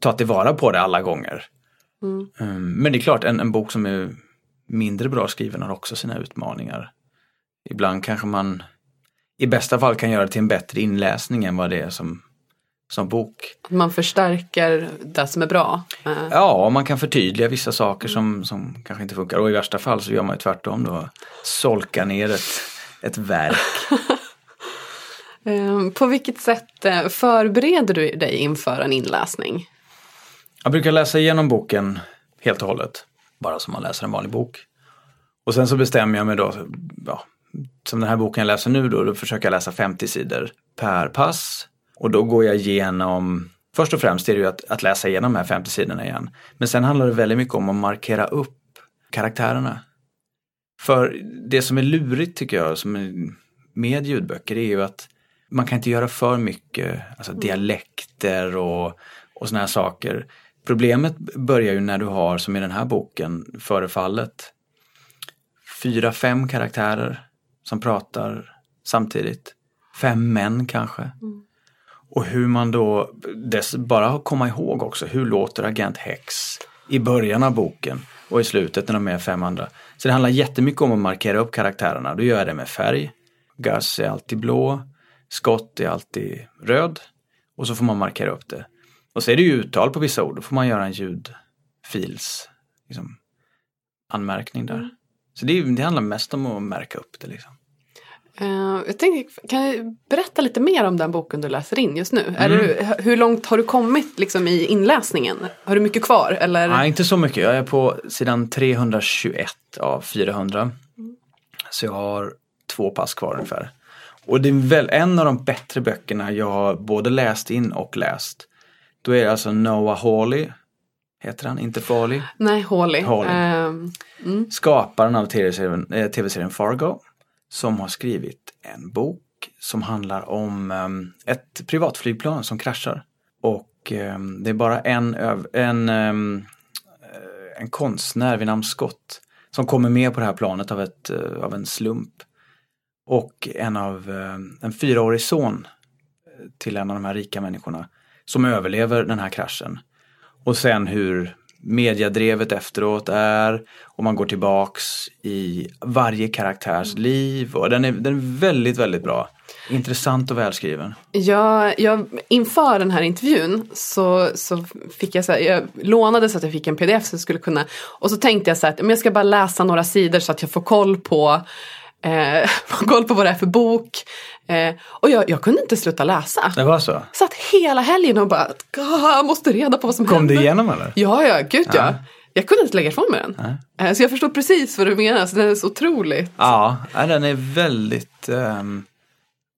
ta tillvara på det alla gånger. Mm, Men det är klart, en, en bok som är mindre bra skriven har också sina utmaningar. Ibland kanske man i bästa fall kan göra det till en bättre inläsning än vad det är som, som bok. Man förstärker det som är bra? Eh, Ja, man kan förtydliga vissa saker som, som kanske inte funkar och i värsta fall så gör man ju tvärtom då. Solka ner ett, ett verk. eh, på vilket sätt eh, förbereder du dig inför en inläsning? Jag brukar läsa igenom boken helt och hållet. Bara som man läser en vanlig bok. Och sen så bestämmer jag mig då, ja, som den här boken jag läser nu då, då försöker jag läsa 50 sidor per pass. Och då går jag igenom, först och främst är det ju att, att läsa igenom de här 50 sidorna igen. Men sen handlar det väldigt mycket om att markera upp karaktärerna. För det som är lurigt tycker jag som med ljudböcker är ju att man kan inte göra för mycket alltså dialekter och, och såna här saker. Problemet börjar ju när du har, som i den här boken, förefallet, fyra, fem karaktärer som pratar samtidigt. Fem män kanske. Mm. Och hur man då, dess, bara komma ihåg också, hur låter Agent Hex i början av boken och i slutet när de är fem andra. Så det handlar jättemycket om att markera upp karaktärerna. Då gör jag det med färg. Gus är alltid blå. Scott är alltid röd. Och så får man markera upp det. Och så är det ju uttal på vissa ord. Då får man göra en ljudfils liksom, anmärkning där. Mm. Så det, det, handlar mest om att märka upp det. Liksom. Uh, jag tänkte, kan du berätta lite mer om den boken du läser in just nu? Mm. Är du, hur långt har du kommit liksom, i inläsningen? Har du mycket kvar? Eller? Nej, inte så mycket. Jag är på sidan 321 av 400. Mm. Så jag har två pass kvar ungefär. Och det är väl en av de bättre böckerna jag har både läst in och läst. Då är det alltså Noah Hawley, heter han, inte Farley? Nej, Hawley. Hawley. Um, mm. Skaparen av tv-serien, äh, TV Fargo som har skrivit en bok som handlar om um, ett privatflygplan som kraschar. Och um, det är bara en, en, um, en konstnär vid namn Scott som kommer med på det här planet av, ett, uh, av en slump. Och en av en fyraårig son till en av de här rika människorna som överlever den här kraschen. Och sen hur mediadrevet efteråt är och man går tillbaks i varje karaktärs liv och den är, den är väldigt, väldigt bra. Intressant och välskriven. Ja, jag, inför den här intervjun så, så fick jag så här, jag lånade så att jag fick en pdf så jag skulle kunna och så tänkte jag så här att jag ska bara läsa några sidor så att jag får koll på eh, koll på vad det är för bok. Eh, och jag, jag, kunde inte sluta läsa. Det var så? Satt hela helgen och bara, jag måste reda på vad som Kom händer. Kom du igenom eller? Ja, ja, gud ja. ja. Jag kunde inte lägga ifrån mig den. Eh, så jag förstår precis vad du menar, så den är så otroligt. Ja, den är väldigt, um,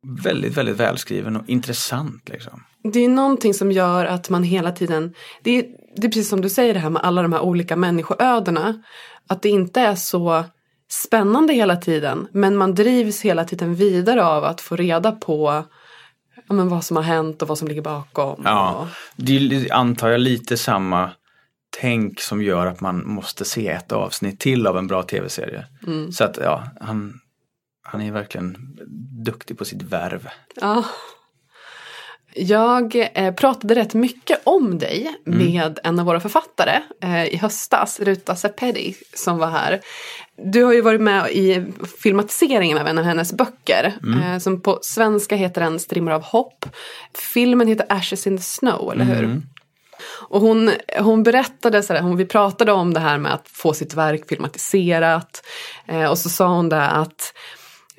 väldigt, väldigt välskriven och intressant liksom. Det är någonting som gör att man hela tiden, det är, det är precis som du säger det här med alla de här olika människoödena. Att det inte är så spännande hela tiden. Men man drivs hela tiden vidare av att få reda på ja, men vad som har hänt och vad som ligger bakom. Ja, och... det antar jag lite samma tänk som gör att man måste se ett avsnitt till av en bra tv-serie. Mm. Så att ja, han, han är verkligen duktig på sitt värv. Ja. Jag eh, pratade rätt mycket om dig mm. med en av våra författare eh, i höstas, Ruta Sepedi, som var här. Du har ju varit med i filmatiseringen av en av hennes böcker. Mm. Eh, som på svenska heter den Strimmor av hopp. Filmen heter Ashes in the Snow, eller hur? Mm. Och hon, hon berättade, så här, hon, vi pratade om det här med att få sitt verk filmatiserat. Och så sa hon det att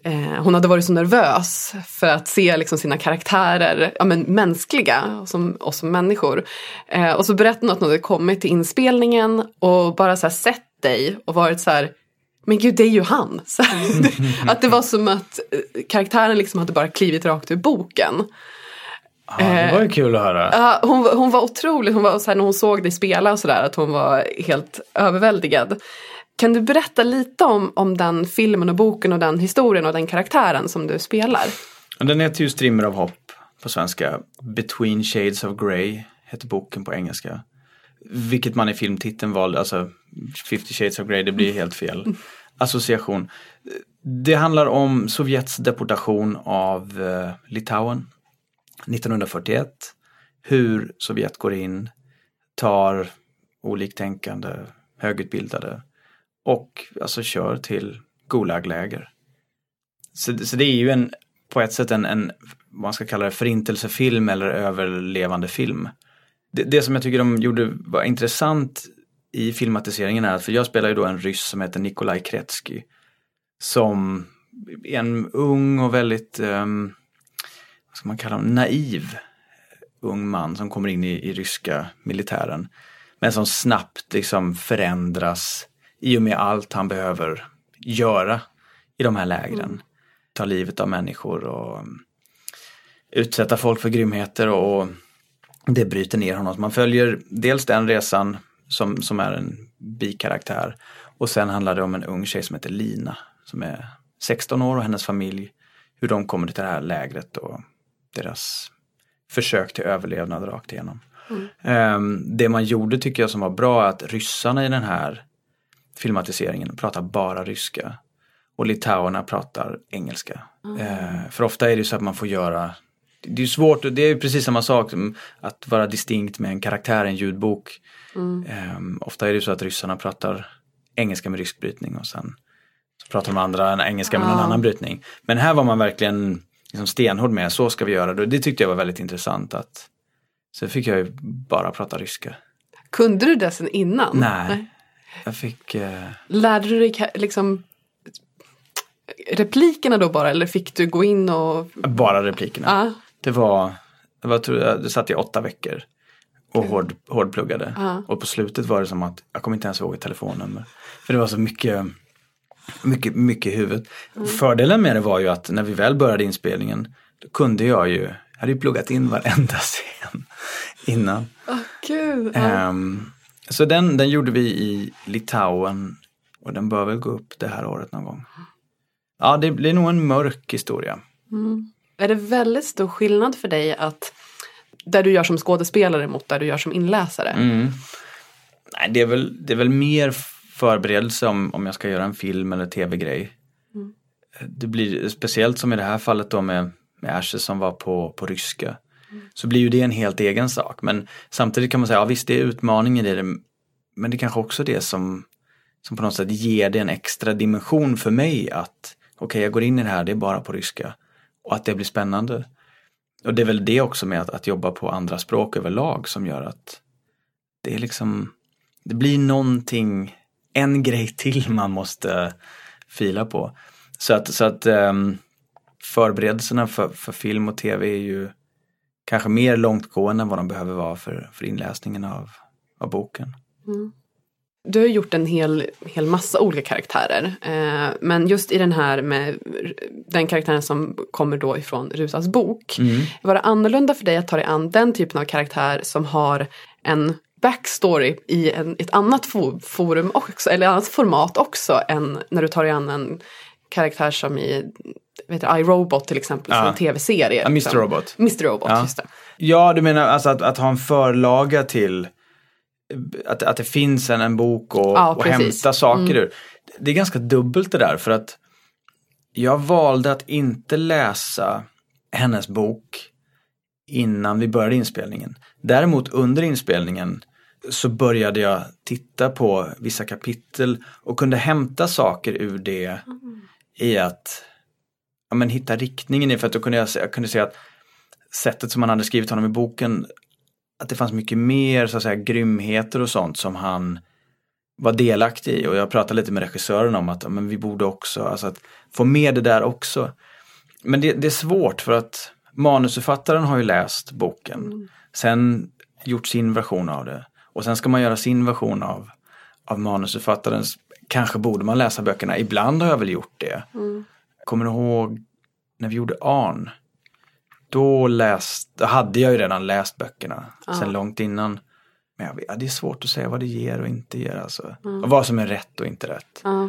eh, hon hade varit så nervös för att se liksom sina karaktärer ja, men mänskliga som oss som människor. Eh, och så berättade hon att hon hade kommit till inspelningen och bara så här, sett dig och varit så här men gud det är ju han. Så, att det var som att eh, karaktären liksom hade bara klivit rakt ur boken. Ja, det var ju kul att höra. Ja, hon, hon var otrolig, hon var så här, när hon såg dig spela och sådär att hon var helt överväldigad. Kan du berätta lite om, om den filmen och boken och den historien och den karaktären som du spelar? Den heter ju Strimmer av hopp på svenska. Between Shades of Grey heter boken på engelska. Vilket man i filmtiteln valde, alltså 50 Shades of Grey, det blir helt fel association. Det handlar om Sovjets deportation av eh, Litauen 1941. Hur Sovjet går in, tar oliktänkande, högutbildade och alltså kör till Gulagläger. Så, så det är ju en, på ett sätt en, en, man ska kalla det förintelsefilm eller överlevande film. Det, det som jag tycker de gjorde var intressant i filmatiseringen är att, för jag spelar ju då en ryss som heter Nikolaj Kretsky. Som är en ung och väldigt, um, vad ska man kalla honom, naiv ung man som kommer in i, i ryska militären. Men som snabbt liksom förändras i och med allt han behöver göra i de här lägren. Mm. ta livet av människor och mm, utsätta folk för grymheter och, och det bryter ner honom. Man följer dels den resan som, som är en bikaraktär och sen handlar det om en ung tjej som heter Lina som är 16 år och hennes familj. Hur de kommer till det här lägret och deras försök till överlevnad rakt igenom. Mm. Det man gjorde tycker jag som var bra är att ryssarna i den här filmatiseringen pratar bara ryska. Och litauerna pratar engelska. Mm. För ofta är det så att man får göra det är svårt, det är precis samma sak som att vara distinkt med en karaktär i en ljudbok. Mm. Um, ofta är det så att ryssarna pratar engelska med rysk brytning och sen så pratar de andra engelska med någon annan brytning. Men här var man verkligen liksom stenhård med, så ska vi göra det. Det tyckte jag var väldigt intressant. att Så fick jag ju bara prata ryska. Kunde du det sen innan? Nej. Nej. Jag fick... Uh... Lärde du dig liksom replikerna då bara eller fick du gå in och... Bara replikerna. Uh. Det var, det var tror jag, det satt i åtta veckor och hård, hårdpluggade. Uh. Och på slutet var det som att jag kommer inte ens ihåg ett telefonnummer. För det var så mycket mycket, mycket i huvudet. Mm. Fördelen med det var ju att när vi väl började inspelningen då kunde jag ju, jag hade ju pluggat in varenda scen innan. Oh, Gud. Um, så den, den gjorde vi i Litauen och den bör väl gå upp det här året någon gång. Ja, det blir nog en mörk historia. Mm. Är det väldigt stor skillnad för dig att där du gör som skådespelare mot där du gör som inläsare? Mm. Nej, det är väl, det är väl mer förberedelse om, om jag ska göra en film eller tv-grej. Mm. Det blir speciellt som i det här fallet då med, med Ashes som var på, på ryska. Så blir ju det en helt egen sak. Men samtidigt kan man säga, ja visst det är utmaningen i det. Men det är kanske också det som, som på något sätt ger det en extra dimension för mig att okej okay, jag går in i det här, det är bara på ryska. Och att det blir spännande. Och det är väl det också med att, att jobba på andra språk överlag som gör att det är liksom, det blir någonting en grej till man måste fila på. Så att, så att um, förberedelserna för, för film och tv är ju kanske mer långtgående än vad de behöver vara för, för inläsningen av, av boken. Mm. Du har gjort en hel, hel massa olika karaktärer. Eh, men just i den här med den karaktären som kommer då ifrån Rusas bok. Mm. Var det annorlunda för dig att ta dig an den typen av karaktär som har en backstory i en, ett annat forum också, eller annat format också än när du tar dig an en karaktär som i vet du, iRobot till exempel, ja. som en tv-serie. Ja, Mr liksom. Robot. Mr Robot, ja. just det. Ja, du menar alltså att, att ha en förlaga till att, att det finns en, en bok och, ja, och hämta saker mm. ur. Det är ganska dubbelt det där för att jag valde att inte läsa hennes bok innan vi började inspelningen. Däremot under inspelningen så började jag titta på vissa kapitel och kunde hämta saker ur det mm. i att ja, men hitta riktningen i, för att då kunde jag, jag kunde se att sättet som han hade skrivit honom i boken, att det fanns mycket mer så att säga grymheter och sånt som han var delaktig i och jag pratade lite med regissören om att men vi borde också, alltså att få med det där också. Men det, det är svårt för att manusförfattaren har ju läst boken, mm. sen gjort sin version av det. Och sen ska man göra sin version av, av manusförfattarens. Kanske borde man läsa böckerna. Ibland har jag väl gjort det. Mm. Kommer du ihåg när vi gjorde Arn? Då, läst, då hade jag ju redan läst böckerna ah. sen långt innan. Men jag ja, det är svårt att säga vad det ger och inte ger. Alltså. Mm. Och vad som är rätt och inte rätt. Ah.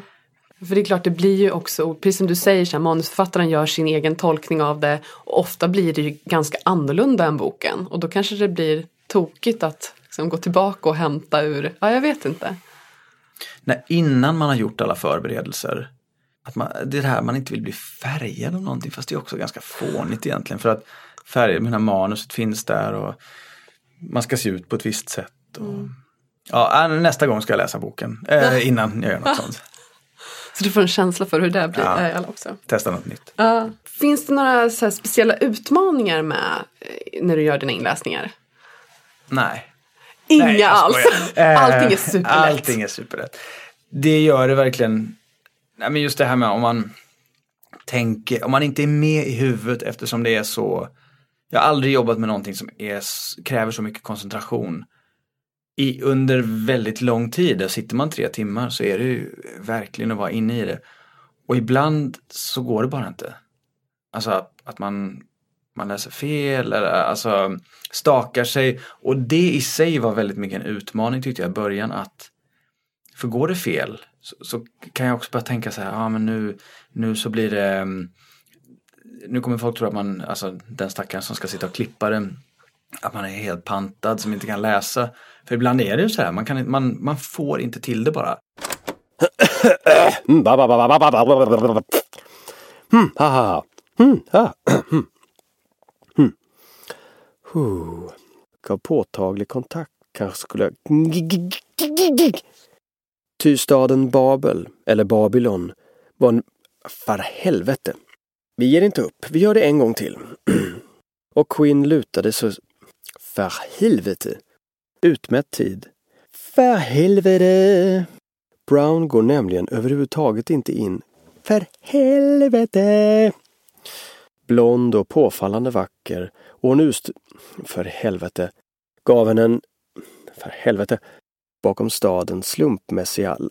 För det är klart det blir ju också, precis som du säger, så här, manusförfattaren gör sin egen tolkning av det. Och ofta blir det ju ganska annorlunda än boken. Och då kanske det blir tokigt att liksom gå tillbaka och hämta ur, ja jag vet inte. Nej, innan man har gjort alla förberedelser. Att man, det är det här man inte vill bli färgad av någonting fast det är också ganska fånigt egentligen för att färg, mina manuset finns där och man ska se ut på ett visst sätt. Och, mm. Ja, äh, nästa gång ska jag läsa boken eh, innan jag gör något sånt. Så du får en känsla för hur det blir ja, äh, också. Testa något nytt. Uh, finns det några speciella utmaningar med eh, när du gör dina inläsningar? Nej. Inga Nej, alls. Allting är superlätt. Allting är superlätt. Det gör det verkligen. Nej, men just det här med om man tänker, om man inte är med i huvudet eftersom det är så. Jag har aldrig jobbat med någonting som är, kräver så mycket koncentration. I, under väldigt lång tid, där sitter man tre timmar så är det ju verkligen att vara inne i det. Och ibland så går det bara inte. Alltså att, att man, man läser fel eller alltså stakar sig. Och det i sig var väldigt mycket en utmaning tyckte jag i början att för går det fel så, så kan jag också börja tänka så här, ja ah, men nu, nu så blir det nu kommer folk tro att man, alltså den stackaren som ska sitta och klippa den, att man är helt pantad som inte kan läsa. För ibland är det ju så här, man, kan, man, man får inte till det bara. Ha. Gav påtaglig kontakt. Kanske skulle... Ty staden Babel, eller Babylon, var en... För helvete. Vi ger inte upp. Vi gör det en gång till. Och Quinn lutade så... För helvete. Utmätt tid. För helvete. Brown går nämligen överhuvudtaget inte in. För helvete! Blond och påfallande vacker och hon ust... För helvete. Gav henne en... För helvete. Bakom staden slumpmässig all...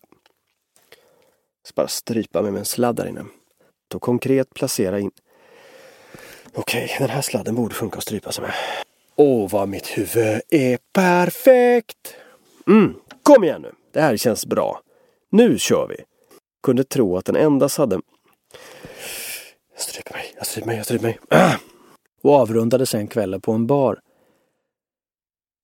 Ska bara strypa mig med en sladd där inne. Då konkret placera in... Okej, okay, den här sladden borde funka att strypa sig med. Åh, vad mitt huvud är perfekt! Mm, kom igen nu! Det här känns bra. Nu kör vi! Kunde tro att den endast hade... Jag stryper mig, jag stryper mig, jag stryper mig. Ah! Och avrundade sen kvällen på en bar.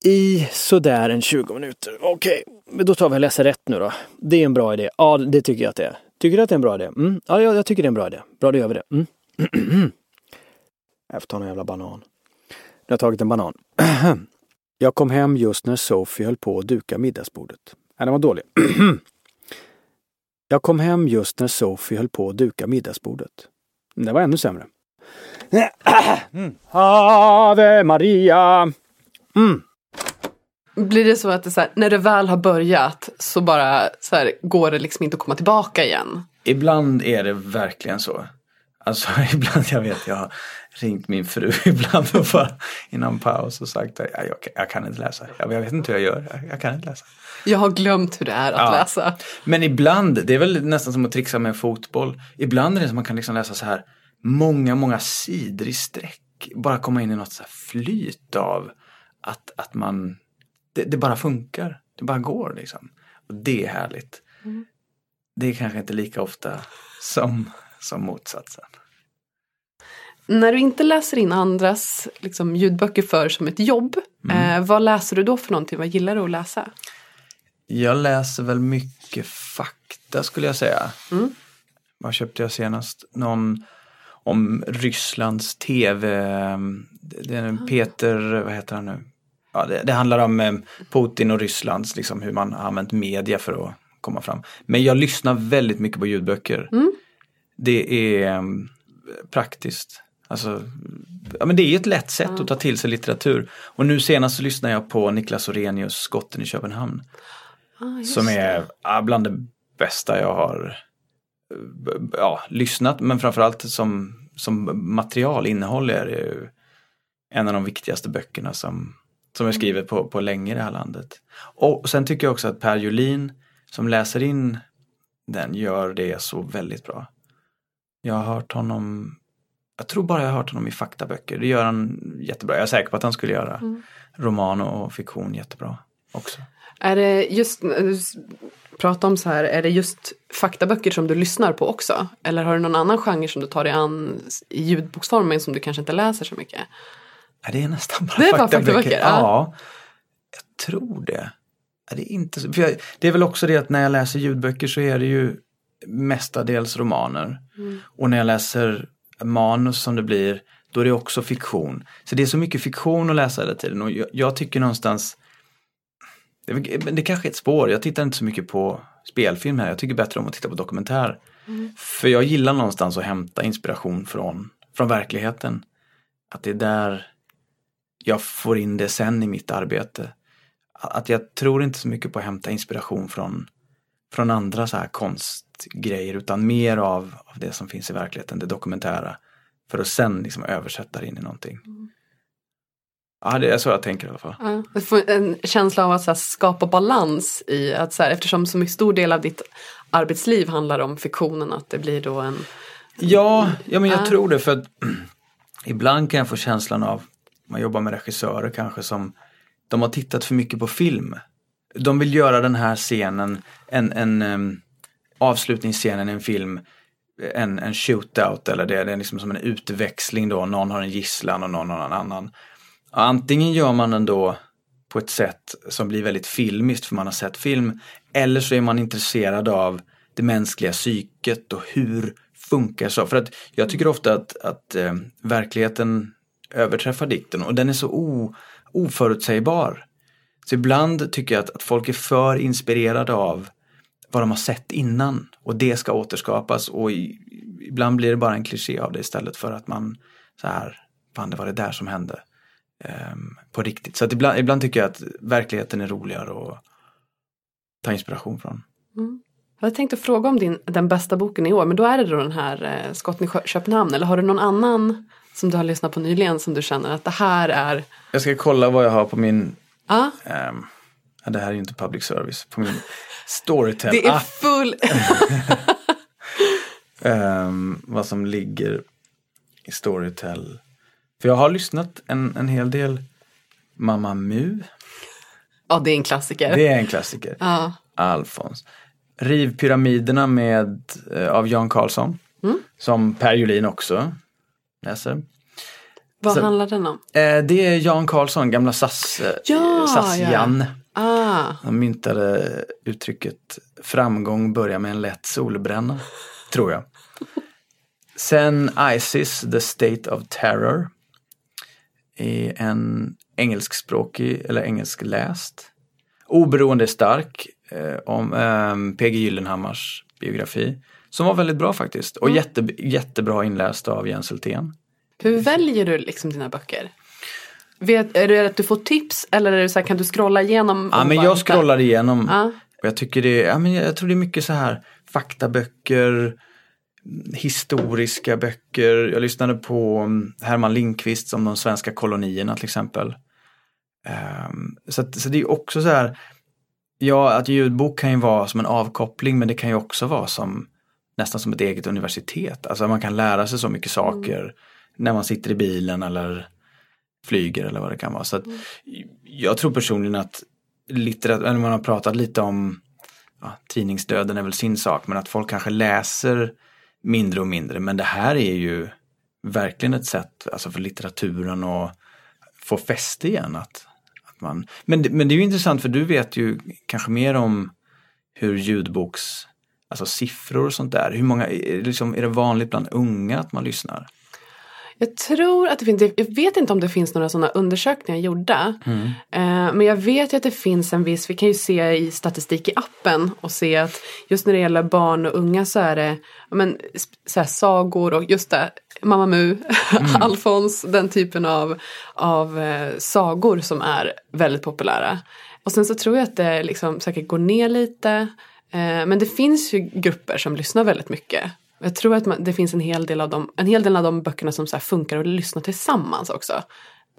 I sådär en 20 minuter. Okej, okay. då tar vi och läser rätt nu då. Det är en bra idé. Ja, det tycker jag att det är. Tycker du att det är en bra idé? Mm. Ja, jag, jag tycker det är en bra idé. Bra, då gör vi det. Mm. jag får ta en jävla banan. Nu har jag tagit en banan. jag kom hem just när Sophie höll på att duka middagsbordet. Nej, den var dålig. Jag kom hem just när Sophie höll på att duka middagsbordet. Det var ännu sämre. Mm. Ave Maria! Mm. Blir det så att det så här, när det väl har börjat så bara så här, går det liksom inte att komma tillbaka igen? Ibland är det verkligen så. Alltså ibland, jag vet, jag har ringt min fru ibland och bara innan paus och sagt att jag, jag, kan inte läsa. Jag, jag vet inte hur jag gör, jag, jag, kan inte läsa. Jag har glömt hur det är att ja. läsa. Men ibland, det är väl nästan som att trixa med fotboll. Ibland är det som att man kan liksom läsa så här många, många sidor i sträck. Bara komma in i något så här flyt av att, att man, det, det bara funkar. Det bara går liksom. Och det är härligt. Mm. Det är kanske inte lika ofta som som motsatsen. När du inte läser in andras liksom, ljudböcker för som ett jobb, mm. eh, vad läser du då för någonting? Vad gillar du att läsa? Jag läser väl mycket fakta skulle jag säga. Mm. Vad köpte jag senast? Någon om Rysslands tv, det är ah. Peter, vad heter han nu? Ja, det, det handlar om eh, Putin och Rysslands, liksom hur man har använt media för att komma fram. Men jag lyssnar väldigt mycket på ljudböcker. Mm det är mm, praktiskt. Alltså, ja, men det är ett lätt sätt ja. att ta till sig litteratur. Och nu senast så lyssnade jag på Niklas Orenius Skotten i Köpenhamn. Ah, som är ja, bland det bästa jag har ja, lyssnat men framförallt som, som material, innehåll är det en av de viktigaste böckerna som, som är mm. skrivet på, på länge i det här landet. Och sen tycker jag också att Per Julin som läser in den gör det så väldigt bra. Jag har hört honom, jag tror bara jag har hört honom i faktaböcker. Det gör han jättebra. Jag är säker på att han skulle göra mm. roman och fiktion jättebra också. Är det just, prata om så här, är det just faktaböcker som du lyssnar på också? Eller har du någon annan genre som du tar dig an i ljudboksformen som du kanske inte läser så mycket? Det är nästan bara det är faktaböcker. Bara faktaböcker ja. ja, jag tror det. Det, är inte så, jag, det är väl också det att när jag läser ljudböcker så är det ju mestadels romaner. Mm. Och när jag läser manus som det blir, då är det också fiktion. Så det är så mycket fiktion att läsa hela tiden och jag, jag tycker någonstans det, det kanske är ett spår, jag tittar inte så mycket på spelfilm här, jag tycker bättre om att titta på dokumentär. Mm. För jag gillar någonstans att hämta inspiration från, från verkligheten. Att det är där jag får in det sen i mitt arbete. Att jag tror inte så mycket på att hämta inspiration från, från andra så här konst grejer utan mer av, av det som finns i verkligheten, det dokumentära. För att sen liksom översätta det in i någonting. Mm. Ja, det är så jag tänker i alla fall. Ja, du får en känsla av att här, skapa balans i att så här, eftersom så mycket stor del av ditt arbetsliv handlar om fiktionen att det blir då en Ja, ja men jag Ah. tror det för att ibland kan jag få känslan av, man jobbar med regissörer kanske som, de har tittat för mycket på film. De vill göra den här scenen, en, en um, avslutningsscenen i en film, en, en shootout eller det, det är liksom som en utväxling då, någon har en gisslan och någon har en annan. Antingen gör man den då på ett sätt som blir väldigt filmiskt för man har sett film. Eller så är man intresserad av det mänskliga psyket och hur funkar så. För att jag tycker ofta att, att eh, verkligheten överträffar dikten och den är så o, oförutsägbar. Så ibland tycker jag att, att folk är för inspirerade av vad de har sett innan och det ska återskapas och i, ibland blir det bara en kliché av det istället för att man så här, fan det var det där som hände um, på riktigt. Så att ibland, ibland tycker jag att verkligheten är roligare att ta inspiration från. Mm. Jag tänkte fråga om din, den bästa boken i år, men då är det då den här eh, Skotten i Köpenhamn, eller har du någon annan som du har lyssnat på nyligen som du känner att det här är, Jag ska kolla vad jag har på min, ja, ehm, ja, det här är ju inte public service, på min Storytel. det är Ah, full, ehm, vad som ligger i Storytel. För jag har lyssnat en, en hel del Mamma Mu, ja det är en klassiker. det är en klassiker. Ja. Alfons. Rivpyramiderna med, eh, av Jan Karlsson. Mm. Som Per Julin också läser. Vad Så- handlar den om? Eh, det är Jan Karlsson, gamla SAS, eh, Ja, SAS-Jan. Ah, Han myntade uttrycket framgång börjar med en lätt solbränna, tror jag. Sen Isis, The State of Terror. Är en engelskspråkig, eller engelskläst. Oberoende stark, eh, om eh, PG Gyllenhammars biografi. Som var väldigt bra faktiskt. Och jätte, jättebra inläst av Jens Hultén. hur väljer du liksom dina böcker? Vet, är det att du får tips eller är det så här, kan du scrolla igenom? Ja men jag scrollar igenom Ja. jag tycker det ja, men jag tror det är mycket så här faktaböcker, historiska böcker. Jag lyssnade på mm, Herman Lindqvist om de svenska kolonierna till exempel. Ehm, så, att, så det är också så här, ja att ljudbok kan ju vara som en avkoppling men det kan ju också vara som nästan som ett eget universitet. Alltså man kan lära sig så mycket saker när man sitter i bilen eller flyger eller vad det kan vara. Så att, Jag tror personligen att litteratur, man har pratat lite om ja, tidningsdöden är väl sin sak, men att folk kanske läser mindre och mindre. Men det här är ju verkligen ett sätt alltså för litteraturen att få fäste igen. Att, att man, men, det- men det är ju intressant för du vet ju kanske mer om hur ljudboks, alltså siffror och sånt där. Hur många, är det liksom, är det vanligt bland unga att man lyssnar? Jag tror att det finns, jag vet inte om det finns några sådana undersökningar gjorda. Mm. Eh, men jag vet ju att det finns en viss, vi kan ju se i statistik i appen och se att just när det gäller barn och unga så är det men, så här, sagor och just det, Mamma Mu, Alfons, den typen av, av eh, sagor som är väldigt populära. Och sen så tror jag att det liksom säkert går ner lite. Eh, men det finns ju grupper som lyssnar väldigt mycket. Jag tror att man, det finns en hel del av de, en hel del av de böckerna som så funkar att lyssna tillsammans också.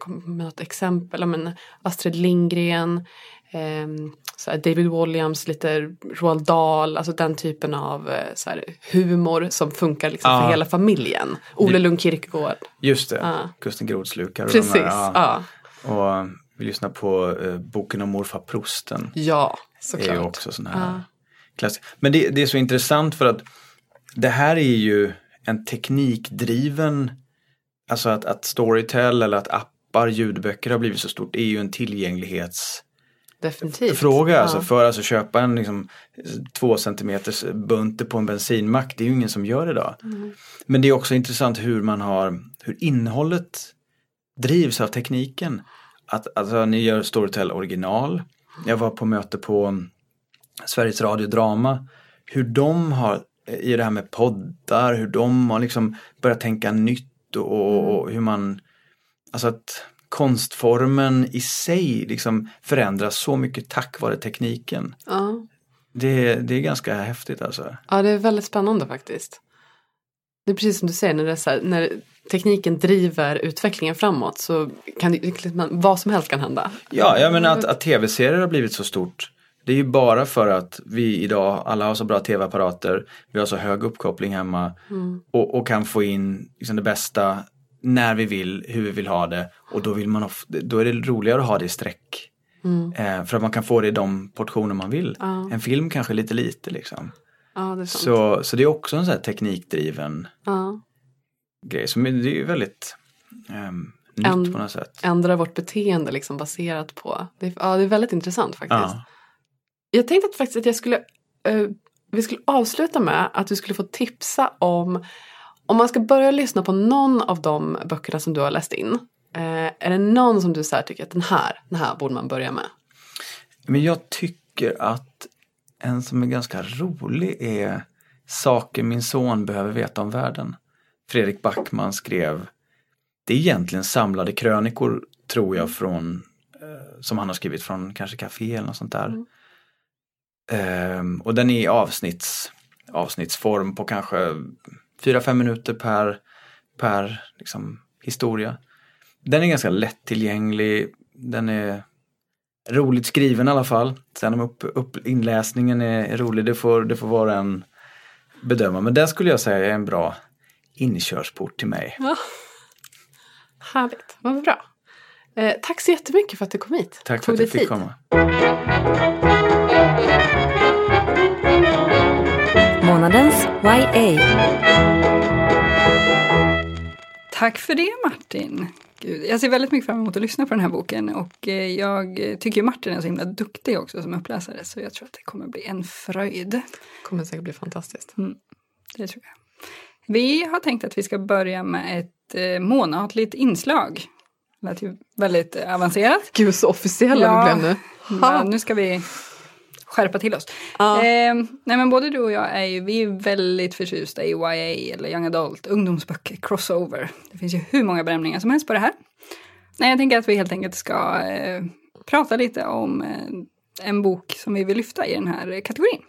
Med något exempel, men Astrid Lindgren, så här David Williams, lite Roald Dahl, alltså den typen av eh, så här, humor som funkar liksom Ja. för hela familjen. Ole Lund Kirkegaard. Just det, Ja. Kusten Grodslukar. och de Precis, här, ja. Och vi lyssnar på eh, boken om morfar Prosten. Ja, Det är ju såklart. också sån här klassisk. Men det, det är så intressant för att det här är ju en teknikdriven, alltså att, att Storytel eller att appar, ljudböcker har blivit så stort, är ju en tillgänglighetsfråga. Definitivt. Alltså Ja. för alltså köpa en liksom, två centimeters bunte på en bensinmack, det är ju ingen som gör det idag. Men det är också intressant hur man har, hur innehållet drivs av tekniken. Att, alltså ni gör Storytel original. Jag var på möte på Sveriges Radio Drama. Hur de har, i det här med poddar, hur de har liksom börjat tänka nytt och, och, och hur man, alltså att konstformen i sig liksom förändras så mycket tack vare tekniken. Ja. Det, det är ganska häftigt alltså. ja, det är väldigt spännande faktiskt. Det är precis som du säger, när, det här, när tekniken driver utvecklingen framåt så kan det, vad som helst kan hända. Ja, jag menar att, att tv-serier har blivit så stort. Det är ju bara för att vi idag, alla har så bra tv-apparater, vi har så hög uppkoppling hemma och, och kan få in liksom det bästa när vi vill, hur vi vill ha det och då, vill man of, då är det roligare att ha det i streck. Eh, för att man kan få det i de portioner man vill. Ja. En film kanske lite lite liksom. Ja. Så, så det är också en sån här teknikdriven Ja. grej. Så det är ju väldigt ehm, nytt En- på något sätt. Ändra vårt beteende liksom baserat på. Det är, ja, det är väldigt intressant faktiskt. Ja. Jag tänkte att faktiskt att jag skulle, eh, vi skulle avsluta med att du skulle få tipsa om, om man ska börja lyssna på någon av de böckerna som du har läst in. Eh, är det någon som du så tycker att den här, den här borde man börja med? Men jag tycker att en som är ganska rolig är Saker min son behöver veta om världen. Fredrik Backman skrev Det är egentligen samlade krönikor tror jag från eh, som han har skrivit från kanske Café eller något sånt där. Ehm, och den är i avsnitts, avsnittsform på kanske 4-5 minuter per, per liksom, historia. Den är ganska lättillgänglig. Den är roligt skriven i alla fall. Sen om upp, upp, inläsningen är rolig, det får, det får vara en bedöma. Men den skulle jag säga är en bra inkörsport till mig. Härligt, vad bra. Eh, tack så jättemycket för att du kom hit. Tack för att jag fick tid. komma. Månadens YA. Tack för det Martin. Gud, jag ser väldigt mycket fram emot att lyssna på den här boken och eh, jag tycker ju Martin är så himla duktig också som uppläsare så jag tror att det kommer bli en fröjd. kommer säkert bli fantastiskt. Det tror jag. Vi har tänkt att vi ska börja med ett eh, månatligt inslag. Det lät ju väldigt eh, avancerat. Gud så officiella Ja. vi blev nu. Men nu ska vi skärpa till oss. Ja. Eh, nej men både du och jag är ju, vi är väldigt förtjusta i YA eller Young Adult, ungdomsböcker, crossover. Det finns ju hur många benämningar som helst på det här. Nej, jag tänker att vi helt enkelt ska eh, prata lite om eh, en bok som vi vill lyfta i den här kategorin.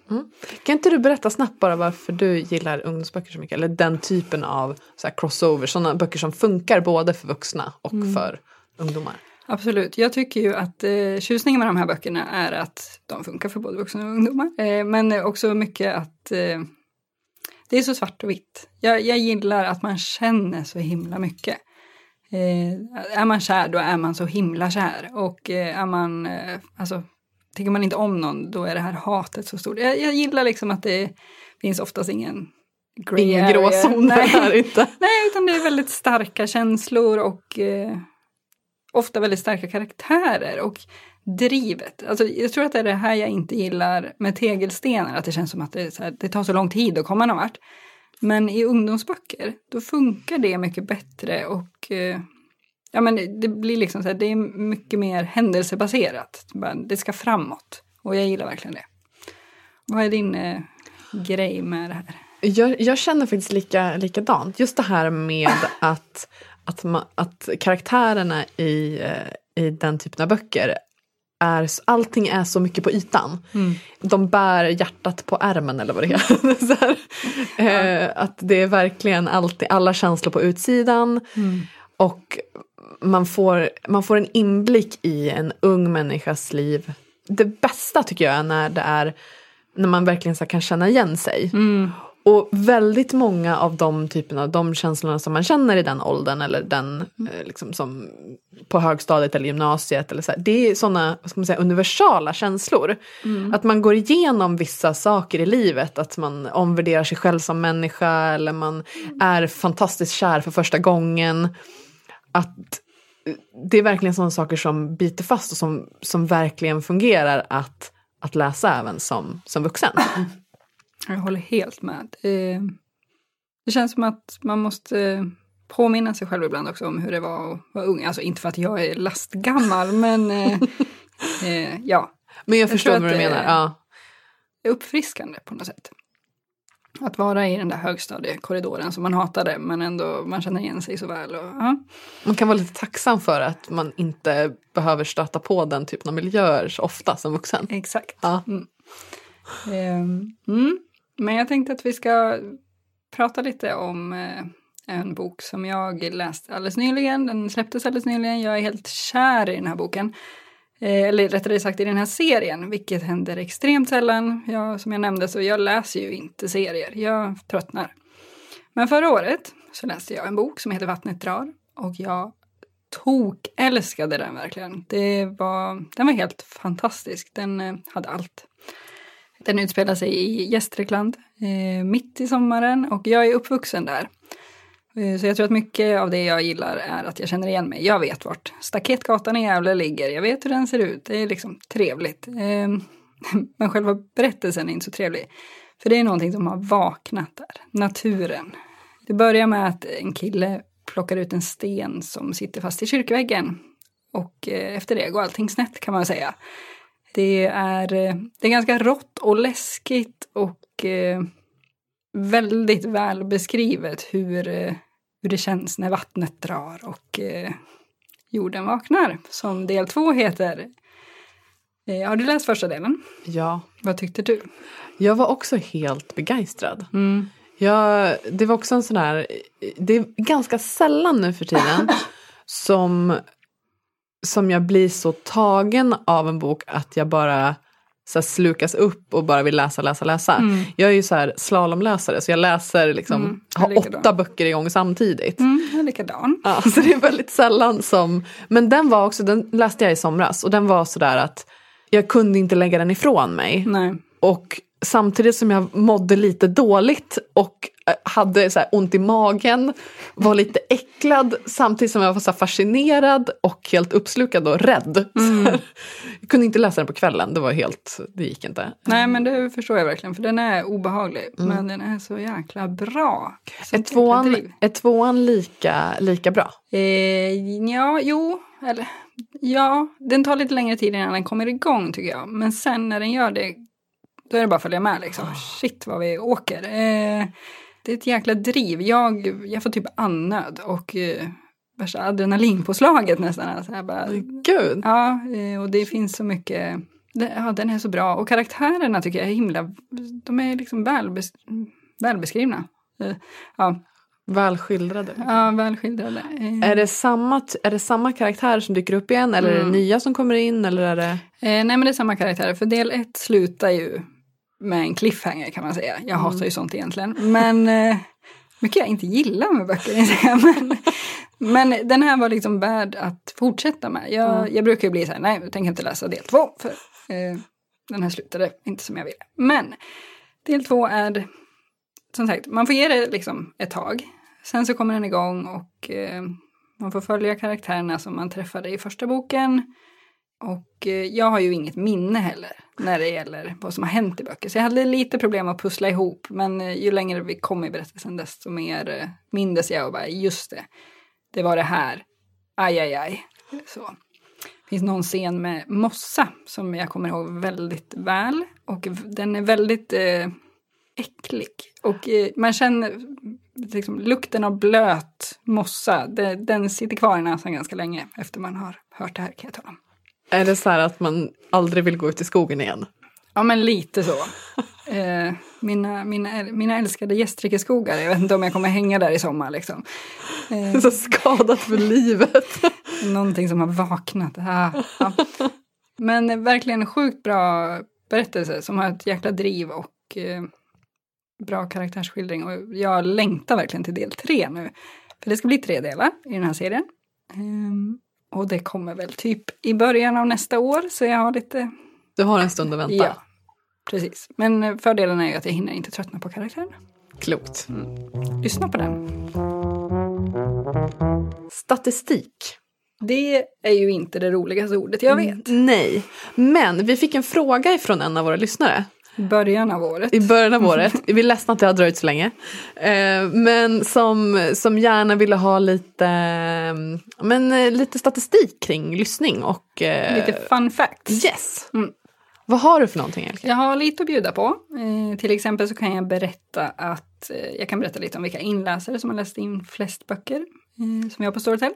Kan inte du berätta snabbt bara varför du gillar ungdomsböcker så mycket? Eller den typen av så crossover, sådana böcker som funkar både för vuxna och för ungdomar. Absolut. Jag tycker ju att eh, tjusningen med de här böckerna är att de funkar för både vuxna och ungdomar. Eh, men också mycket att eh, det är så svart och vitt. Jag, jag gillar att man känner så himla mycket. Eh, är man kär, då är man så himla kär. Och eh, är man, eh, alltså, tycker man inte om någon, då är det här hatet så stort. Jag, jag gillar liksom att det finns oftast ingen Ingen Nej. här inte. Nej, utan det är väldigt starka känslor och eh, ofta väldigt starka karaktärer och drivet. Alltså, jag tror att det är det här jag inte gillar med tegelstenar, att det känns som att det, här, det tar så lång tid att komma någon vart. Men i ungdomsböcker, då funkar det mycket bättre och eh, ja, men det, blir liksom så här, det är mycket mer händelsebaserat. Det ska framåt och jag gillar verkligen det. Vad är din eh, grej med det här? Jag, jag känner faktiskt lika, likadant. Just det här med att, att, ma, att karaktärerna i, eh, i den typen av böcker är, allting är så mycket på ytan. De bär hjärtat på ärmen eller vad det är. så här, eh, att det är verkligen alltid, alla känslor på utsidan. Och man får, man får en inblick i en ung människas liv. Det bästa tycker jag är när det är när man verkligen så kan känna igen sig. Och väldigt många av de typerna, de känslorna som man känner i den åldern eller den eh, liksom som på högstadiet eller gymnasiet eller så här, det är sådana vad ska man säga, universala känslor. Att man går igenom vissa saker i livet, att man omvärderar sig själv som människa eller man är fantastiskt kär för första gången. Att eh, det är verkligen sådana saker som biter fast och som, som verkligen fungerar att, att läsa även som, som vuxen. Jag håller helt med. Eh, Det känns som att man måste påminna sig själv ibland också om hur det var att vara ung. Alltså inte för att jag är lastgammal, men eh, eh, ja, Men jag tror förstår vad du menar. Ja. det är uppfriskande på något sätt. Att vara i den där högstadiekorridoren som man hatade, men ändå man känner igen sig så väl. Och, ja. Man kan vara lite tacksam för att man inte behöver stöta på den typen av miljöer så ofta som vuxen. Exakt. Ja. Mm. Ehm, mm. Men jag tänkte att vi ska prata lite om eh, en bok som jag läste alldeles nyligen. Den släpptes alldeles nyligen. Jag är helt kär i den här boken. Eh, eller rättare sagt i den här serien, vilket händer extremt sällan. Jag, som jag nämnde så jag läser ju inte serier, jag tröttnar. Men förra året så läste jag en bok som heter Vattnet drar och jag tok älskade den verkligen. Det var, den var helt fantastisk, den eh, hade allt. Den utspelar sig i Gästrikland, eh, mitt i sommaren och jag är uppvuxen där. Eh, Så jag tror att mycket av det jag gillar är att jag känner igen mig. Jag vet vart Staketgatan i Gävle ligger. Jag vet hur den ser ut. Det är liksom trevligt. Eh, Men själva berättelsen är inte så trevlig. För det är någonting som har vaknat där. Naturen. Det börjar med att en kille plockar ut en sten som sitter fast i kyrkväggen. Och eh, efter det går allting snett kan man säga. Det är, eh, det är ganska rått och läskigt och eh, väldigt väl beskrivet hur, eh, hur det känns när vattnet drar och eh, jorden vaknar, som del två heter. Eh, har du läst första delen? Ja. Vad tyckte du? Jag var också helt begeistrad. Mm. Jag, det var också en sån här, det är ganska sällan nu för tiden som, som jag blir så tagen av en bok att jag bara så slukas upp och bara vill läsa, läsa, läsa. Mm. Jag är ju så här slalomläsare så jag läser liksom, Mm, har åtta böcker igång samtidigt. Mm, jag är likadan. Ja, så det är väldigt sällan som, men den var också, den läste jag i somras och den var sådär att jag kunde inte lägga den ifrån mig. Nej. Och samtidigt som jag mådde lite dåligt och eh, hade så ont i magen, var lite äcklad samtidigt som jag var så fascinerad och helt uppslukad och rädd. Här, jag kunde inte läsa den på kvällen, det var helt, det gick inte. Nej, men det förstår jag verkligen, för den är obehaglig. Men den är så jäkla bra. Så Är tvåan, är tvåan lika, lika bra? Eh, ja, jo, eller ja, den tar lite längre tid innan den kommer igång tycker jag. Men sen när den gör det, då är det bara att följa med liksom. Shit vad vi åker. Eh, det är ett jäkla driv. Jag, jag får typ annöd och eh, värsta adrenalinpåslaget nästan. Alltså, jag bara, Gud. ja, eh, och det finns så mycket. det- Ja, den är så bra. Och karaktärerna tycker jag är himla, de är liksom välbes, välbeskrivna. Eh, ja, Väl skildrade. ja, välskildrade. Eh, Är det, samma, är det samma karaktär som dyker upp igen eller är det Mm. nya som kommer in eller är det? Eh, nej men det är samma karaktär, för del ett slutar ju med en cliffhanger kan man säga. Jag hatar ju sånt egentligen. Men eh, mycket jag inte gillar med böcker. men, men den här var liksom värd att fortsätta med. Jag, jag brukar ju bli så här, nej jag tänker inte läsa del två. För eh, den här slutade inte som jag ville. Men del två är, som sagt, man får ge det liksom ett tag. Sen så kommer den igång och eh, man får följa karaktärerna som man träffade i första boken. Och eh, jag har ju inget minne heller när det gäller vad som har hänt i böcker. Så jag hade lite problem att pussla ihop. Men eh, ju längre vi kom i berättelsen desto mer eh, mindes jag och bara just det. Det var det här. Aj, aj, aj. Så. Det finns någon scen med mossa som jag kommer ihåg väldigt väl. Och den är väldigt eh, äcklig. Och eh, man känner liksom, lukten av blöt mossa. Det, den sitter kvar i näsan ganska länge efter man har hört det här kan jag tala om. Är det så här att man aldrig vill gå ut i skogen igen? Ja, men lite så. Eh, mina, mina, mina älskade gästrikeskogar, jag vet inte om jag kommer hänga där i sommar liksom. Eh, Så skadat för livet. någonting som har vaknat. Ah, ja. Men verkligen sjukt bra berättelse som har ett jäkla driv och eh, bra karaktärsskildring. Och jag längtar verkligen till del tre nu. För det ska bli tre delar i den här serien. Ehm, och det kommer väl typ i början av nästa år, så jag har lite Du har en stund att vänta. Ja, precis. Men eh, fördelen är ju att jag hinner inte tröttna på karaktären. Klokt. Lyssna på den. Statistik. Det är ju inte det roligaste ordet jag vet. Nej, men vi fick en fråga ifrån en av våra lyssnare början av året. i början av året. Vi är ledsna att det har dröjt så länge. Eh, Men som, som gärna ville ha lite, eh, men, eh, lite statistik kring lyssning och... Lite fun facts. Yes! Mm. Vad har du för någonting Elke? Jag har lite att bjuda på. Till exempel så kan jag berätta att jag kan berätta lite om vilka inläsare som har läst in flest böcker som jag har på Storytel.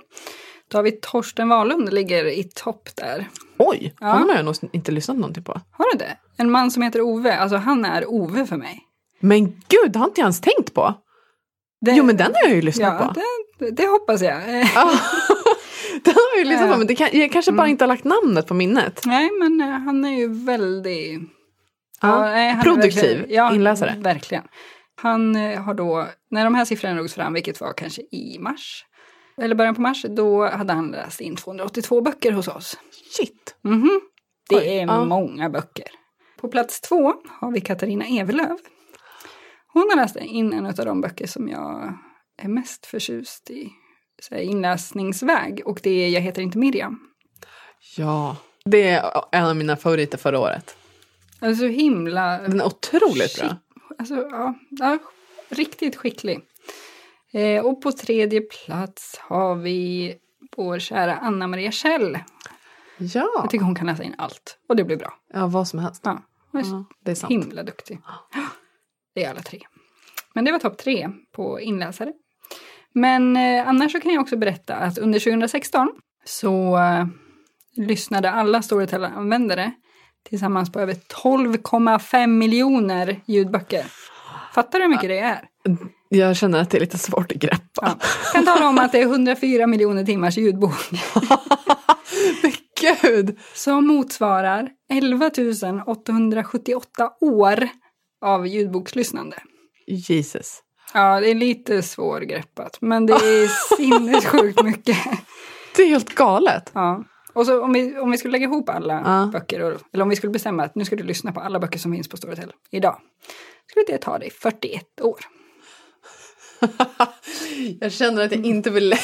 Då har vi Torsten Wahlund, ligger i topp där. Oj, Ja. honom har jag nog inte lyssnat någonting på. Har du det? En man som heter Ove, alltså han är Ove för mig. Men gud, det har inte jag ens tänkt på. Det, Jo men den har jag ju lyssnat ja, på. det, det hoppas jag. Ja. Det har jag ju lyssnat på men det kan, jag kanske bara inte har lagt namnet på minnet. Nej, men eh, han är ju väldigt... Ja, nej, produktiv ja, inläsare. Verkligen. Han eh, har då, när de här siffrorna drogs fram, vilket var kanske i mars, eller början på mars, då hade han läst in 282 böcker hos oss. Shit. Mhm. Det Oj, är ja. många böcker. På plats två har vi Katarina Evelöv. Hon har läst in en av de böcker som jag är mest förtjust i så här, inläsningsväg och det är Jag heter inte Miriam. Ja. Det är en av mina favoriter förra året. Alltså himla... Den är otroligt bra. Alltså, ja, ja, riktigt skicklig. Eh, och på tredje plats har vi vår kära Anna Maria Kjell. Ja. Jag tycker hon kan läsa in allt och det blir bra. ja, vad som helst. Ja, hon är Ja, det är sant. himla duktig. Det är alla tre. Men det var topp tre på inläsare. Men eh, annars så kan jag också berätta att under 2016 så eh, lyssnade alla Storytel-användare tillsammans på över 12,5 miljoner ljudböcker. Fattar du hur mycket det är? Jag känner att det är lite svårt att greppa. Ja. Kan tala om att det är 104 miljoner timmars ljudbok Men gud! som motsvarar 11 878 år av ljudbokslyssnande. Jesus. Ja, det är lite svårgreppat, men det är sinnessjukt mycket. Det är helt galet. Ja. Och så om vi, om vi skulle lägga ihop alla Ja. böcker, och, eller om vi skulle bestämma att nu ska du lyssna på alla böcker som finns på Storytel idag, skulle det ta dig 41 år. Jag känner att jag inte vill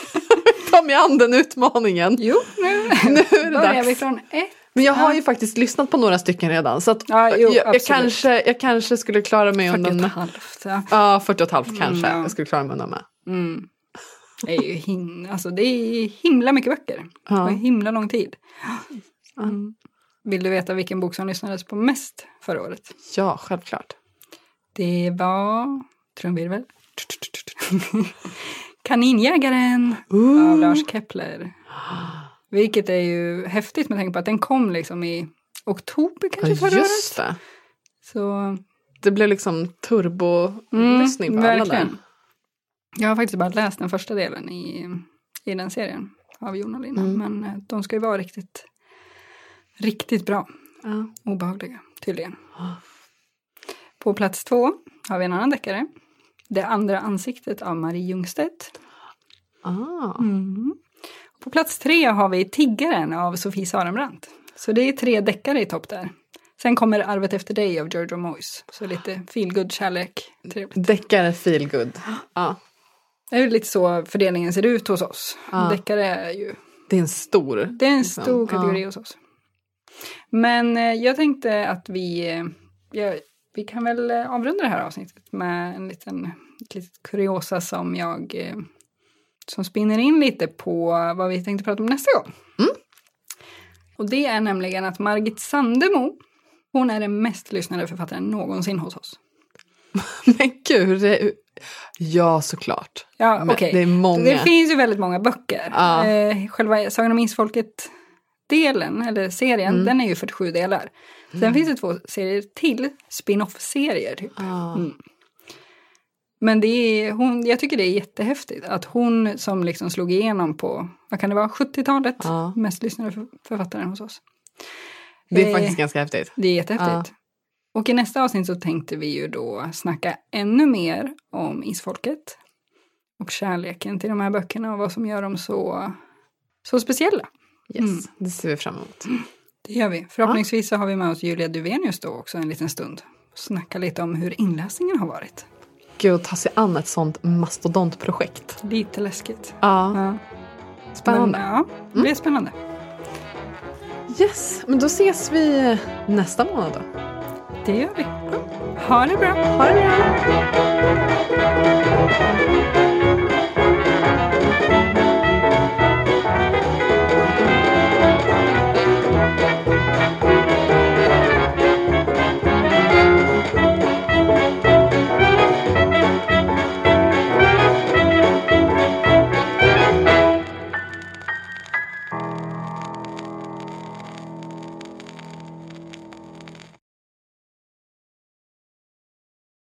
ta mig an den utmaningen. Jo, nu, Nu är det dags. vi från ett. Men jag har ju faktiskt lyssnat på några stycken redan. Så att Ja, jo, jag, jag, kanske, jag kanske skulle klara mig 40 och undan med. halvt. Ja. Ja, 40 och halvt kanske. Mm, ja. Jag skulle klara mig undan med. Mm. Det är ju him alltså, det är himla mycket böcker. Ja. Och himla lång tid. Mm. Vill du veta vilken bok som lyssnades på mest förra året? Ja, självklart. Det var, trumvirvel, Kaninjägaren av Lars Kepler. Vilket är ju häftigt med tanke på att den kom liksom i oktober Ja, kanske förra året. just det. Så Det blev liksom turbo-lyssning på alla där. verkligen. Jag har faktiskt bara läst den första delen i, i den serien av Jon och Lina. Mm. Men eh, de ska ju vara riktigt, riktigt bra. Ja. Obehagliga, tydligen. På plats två har vi en annan deckare. Det andra ansiktet av Marie Ljungstedt. Ah. Mm. På plats tre har vi Tiggaren av Sofie Sarenbrant. Så det är tre deckare i topp där. Sen kommer Arvet efter dig av Giorgio Moyes. Så lite feelgood kärlek. Trevligt. Deckare feel good. Ja. Det är lite så fördelningen ser ut hos oss. Ja. Deckare är ju Det är en stor. Det är en stor Ja. kategori hos oss. Men eh, jag tänkte att vi, eh, ja, vi kan väl eh, avrunda det här avsnittet med en liten ett litet kuriosa som jag eh, som spinner in lite på vad vi tänkte prata om nästa gång. Mm. Och det är nämligen att Margit Sandemo, hon är den mest lyssnade författaren någonsin hos oss. Men gud. Är... Ja, såklart. Ja, okej. Det är många. Det finns ju väldigt många böcker. Ja. Eh, själva Sagan om Isfolket-delen, eller serien, Mm. den är ju 47 delar. Sen finns det två serier till, spin-off-serier. Typ. Ah. Mm. Men det är, hon, jag tycker det är jättehäftigt att hon som liksom slog igenom på, vad kan det vara, 70-talet, Ja. mest lyssnade för, författaren hos oss. Det är Eh, faktiskt ganska häftigt. det är jättehäftigt. Och i nästa avsnitt så tänkte vi ju då snacka ännu mer om isfolket. Och kärleken till de här böckerna och vad som gör dem så, så speciella. Yes, Mm. det ser vi fram emot. Det gör vi. Förhoppningsvis så har vi med oss Julia Duvenius då också en liten stund. Och snacka lite om hur inläsningen har varit. Gud, att ta sig an ett sånt mastodontprojekt. Lite läskigt. Ja, Ja. spännande. Men, ja, det blir spännande. Yes, men då ses vi nästa månad då. Det gör vi. Ha det bra. Ha det bra!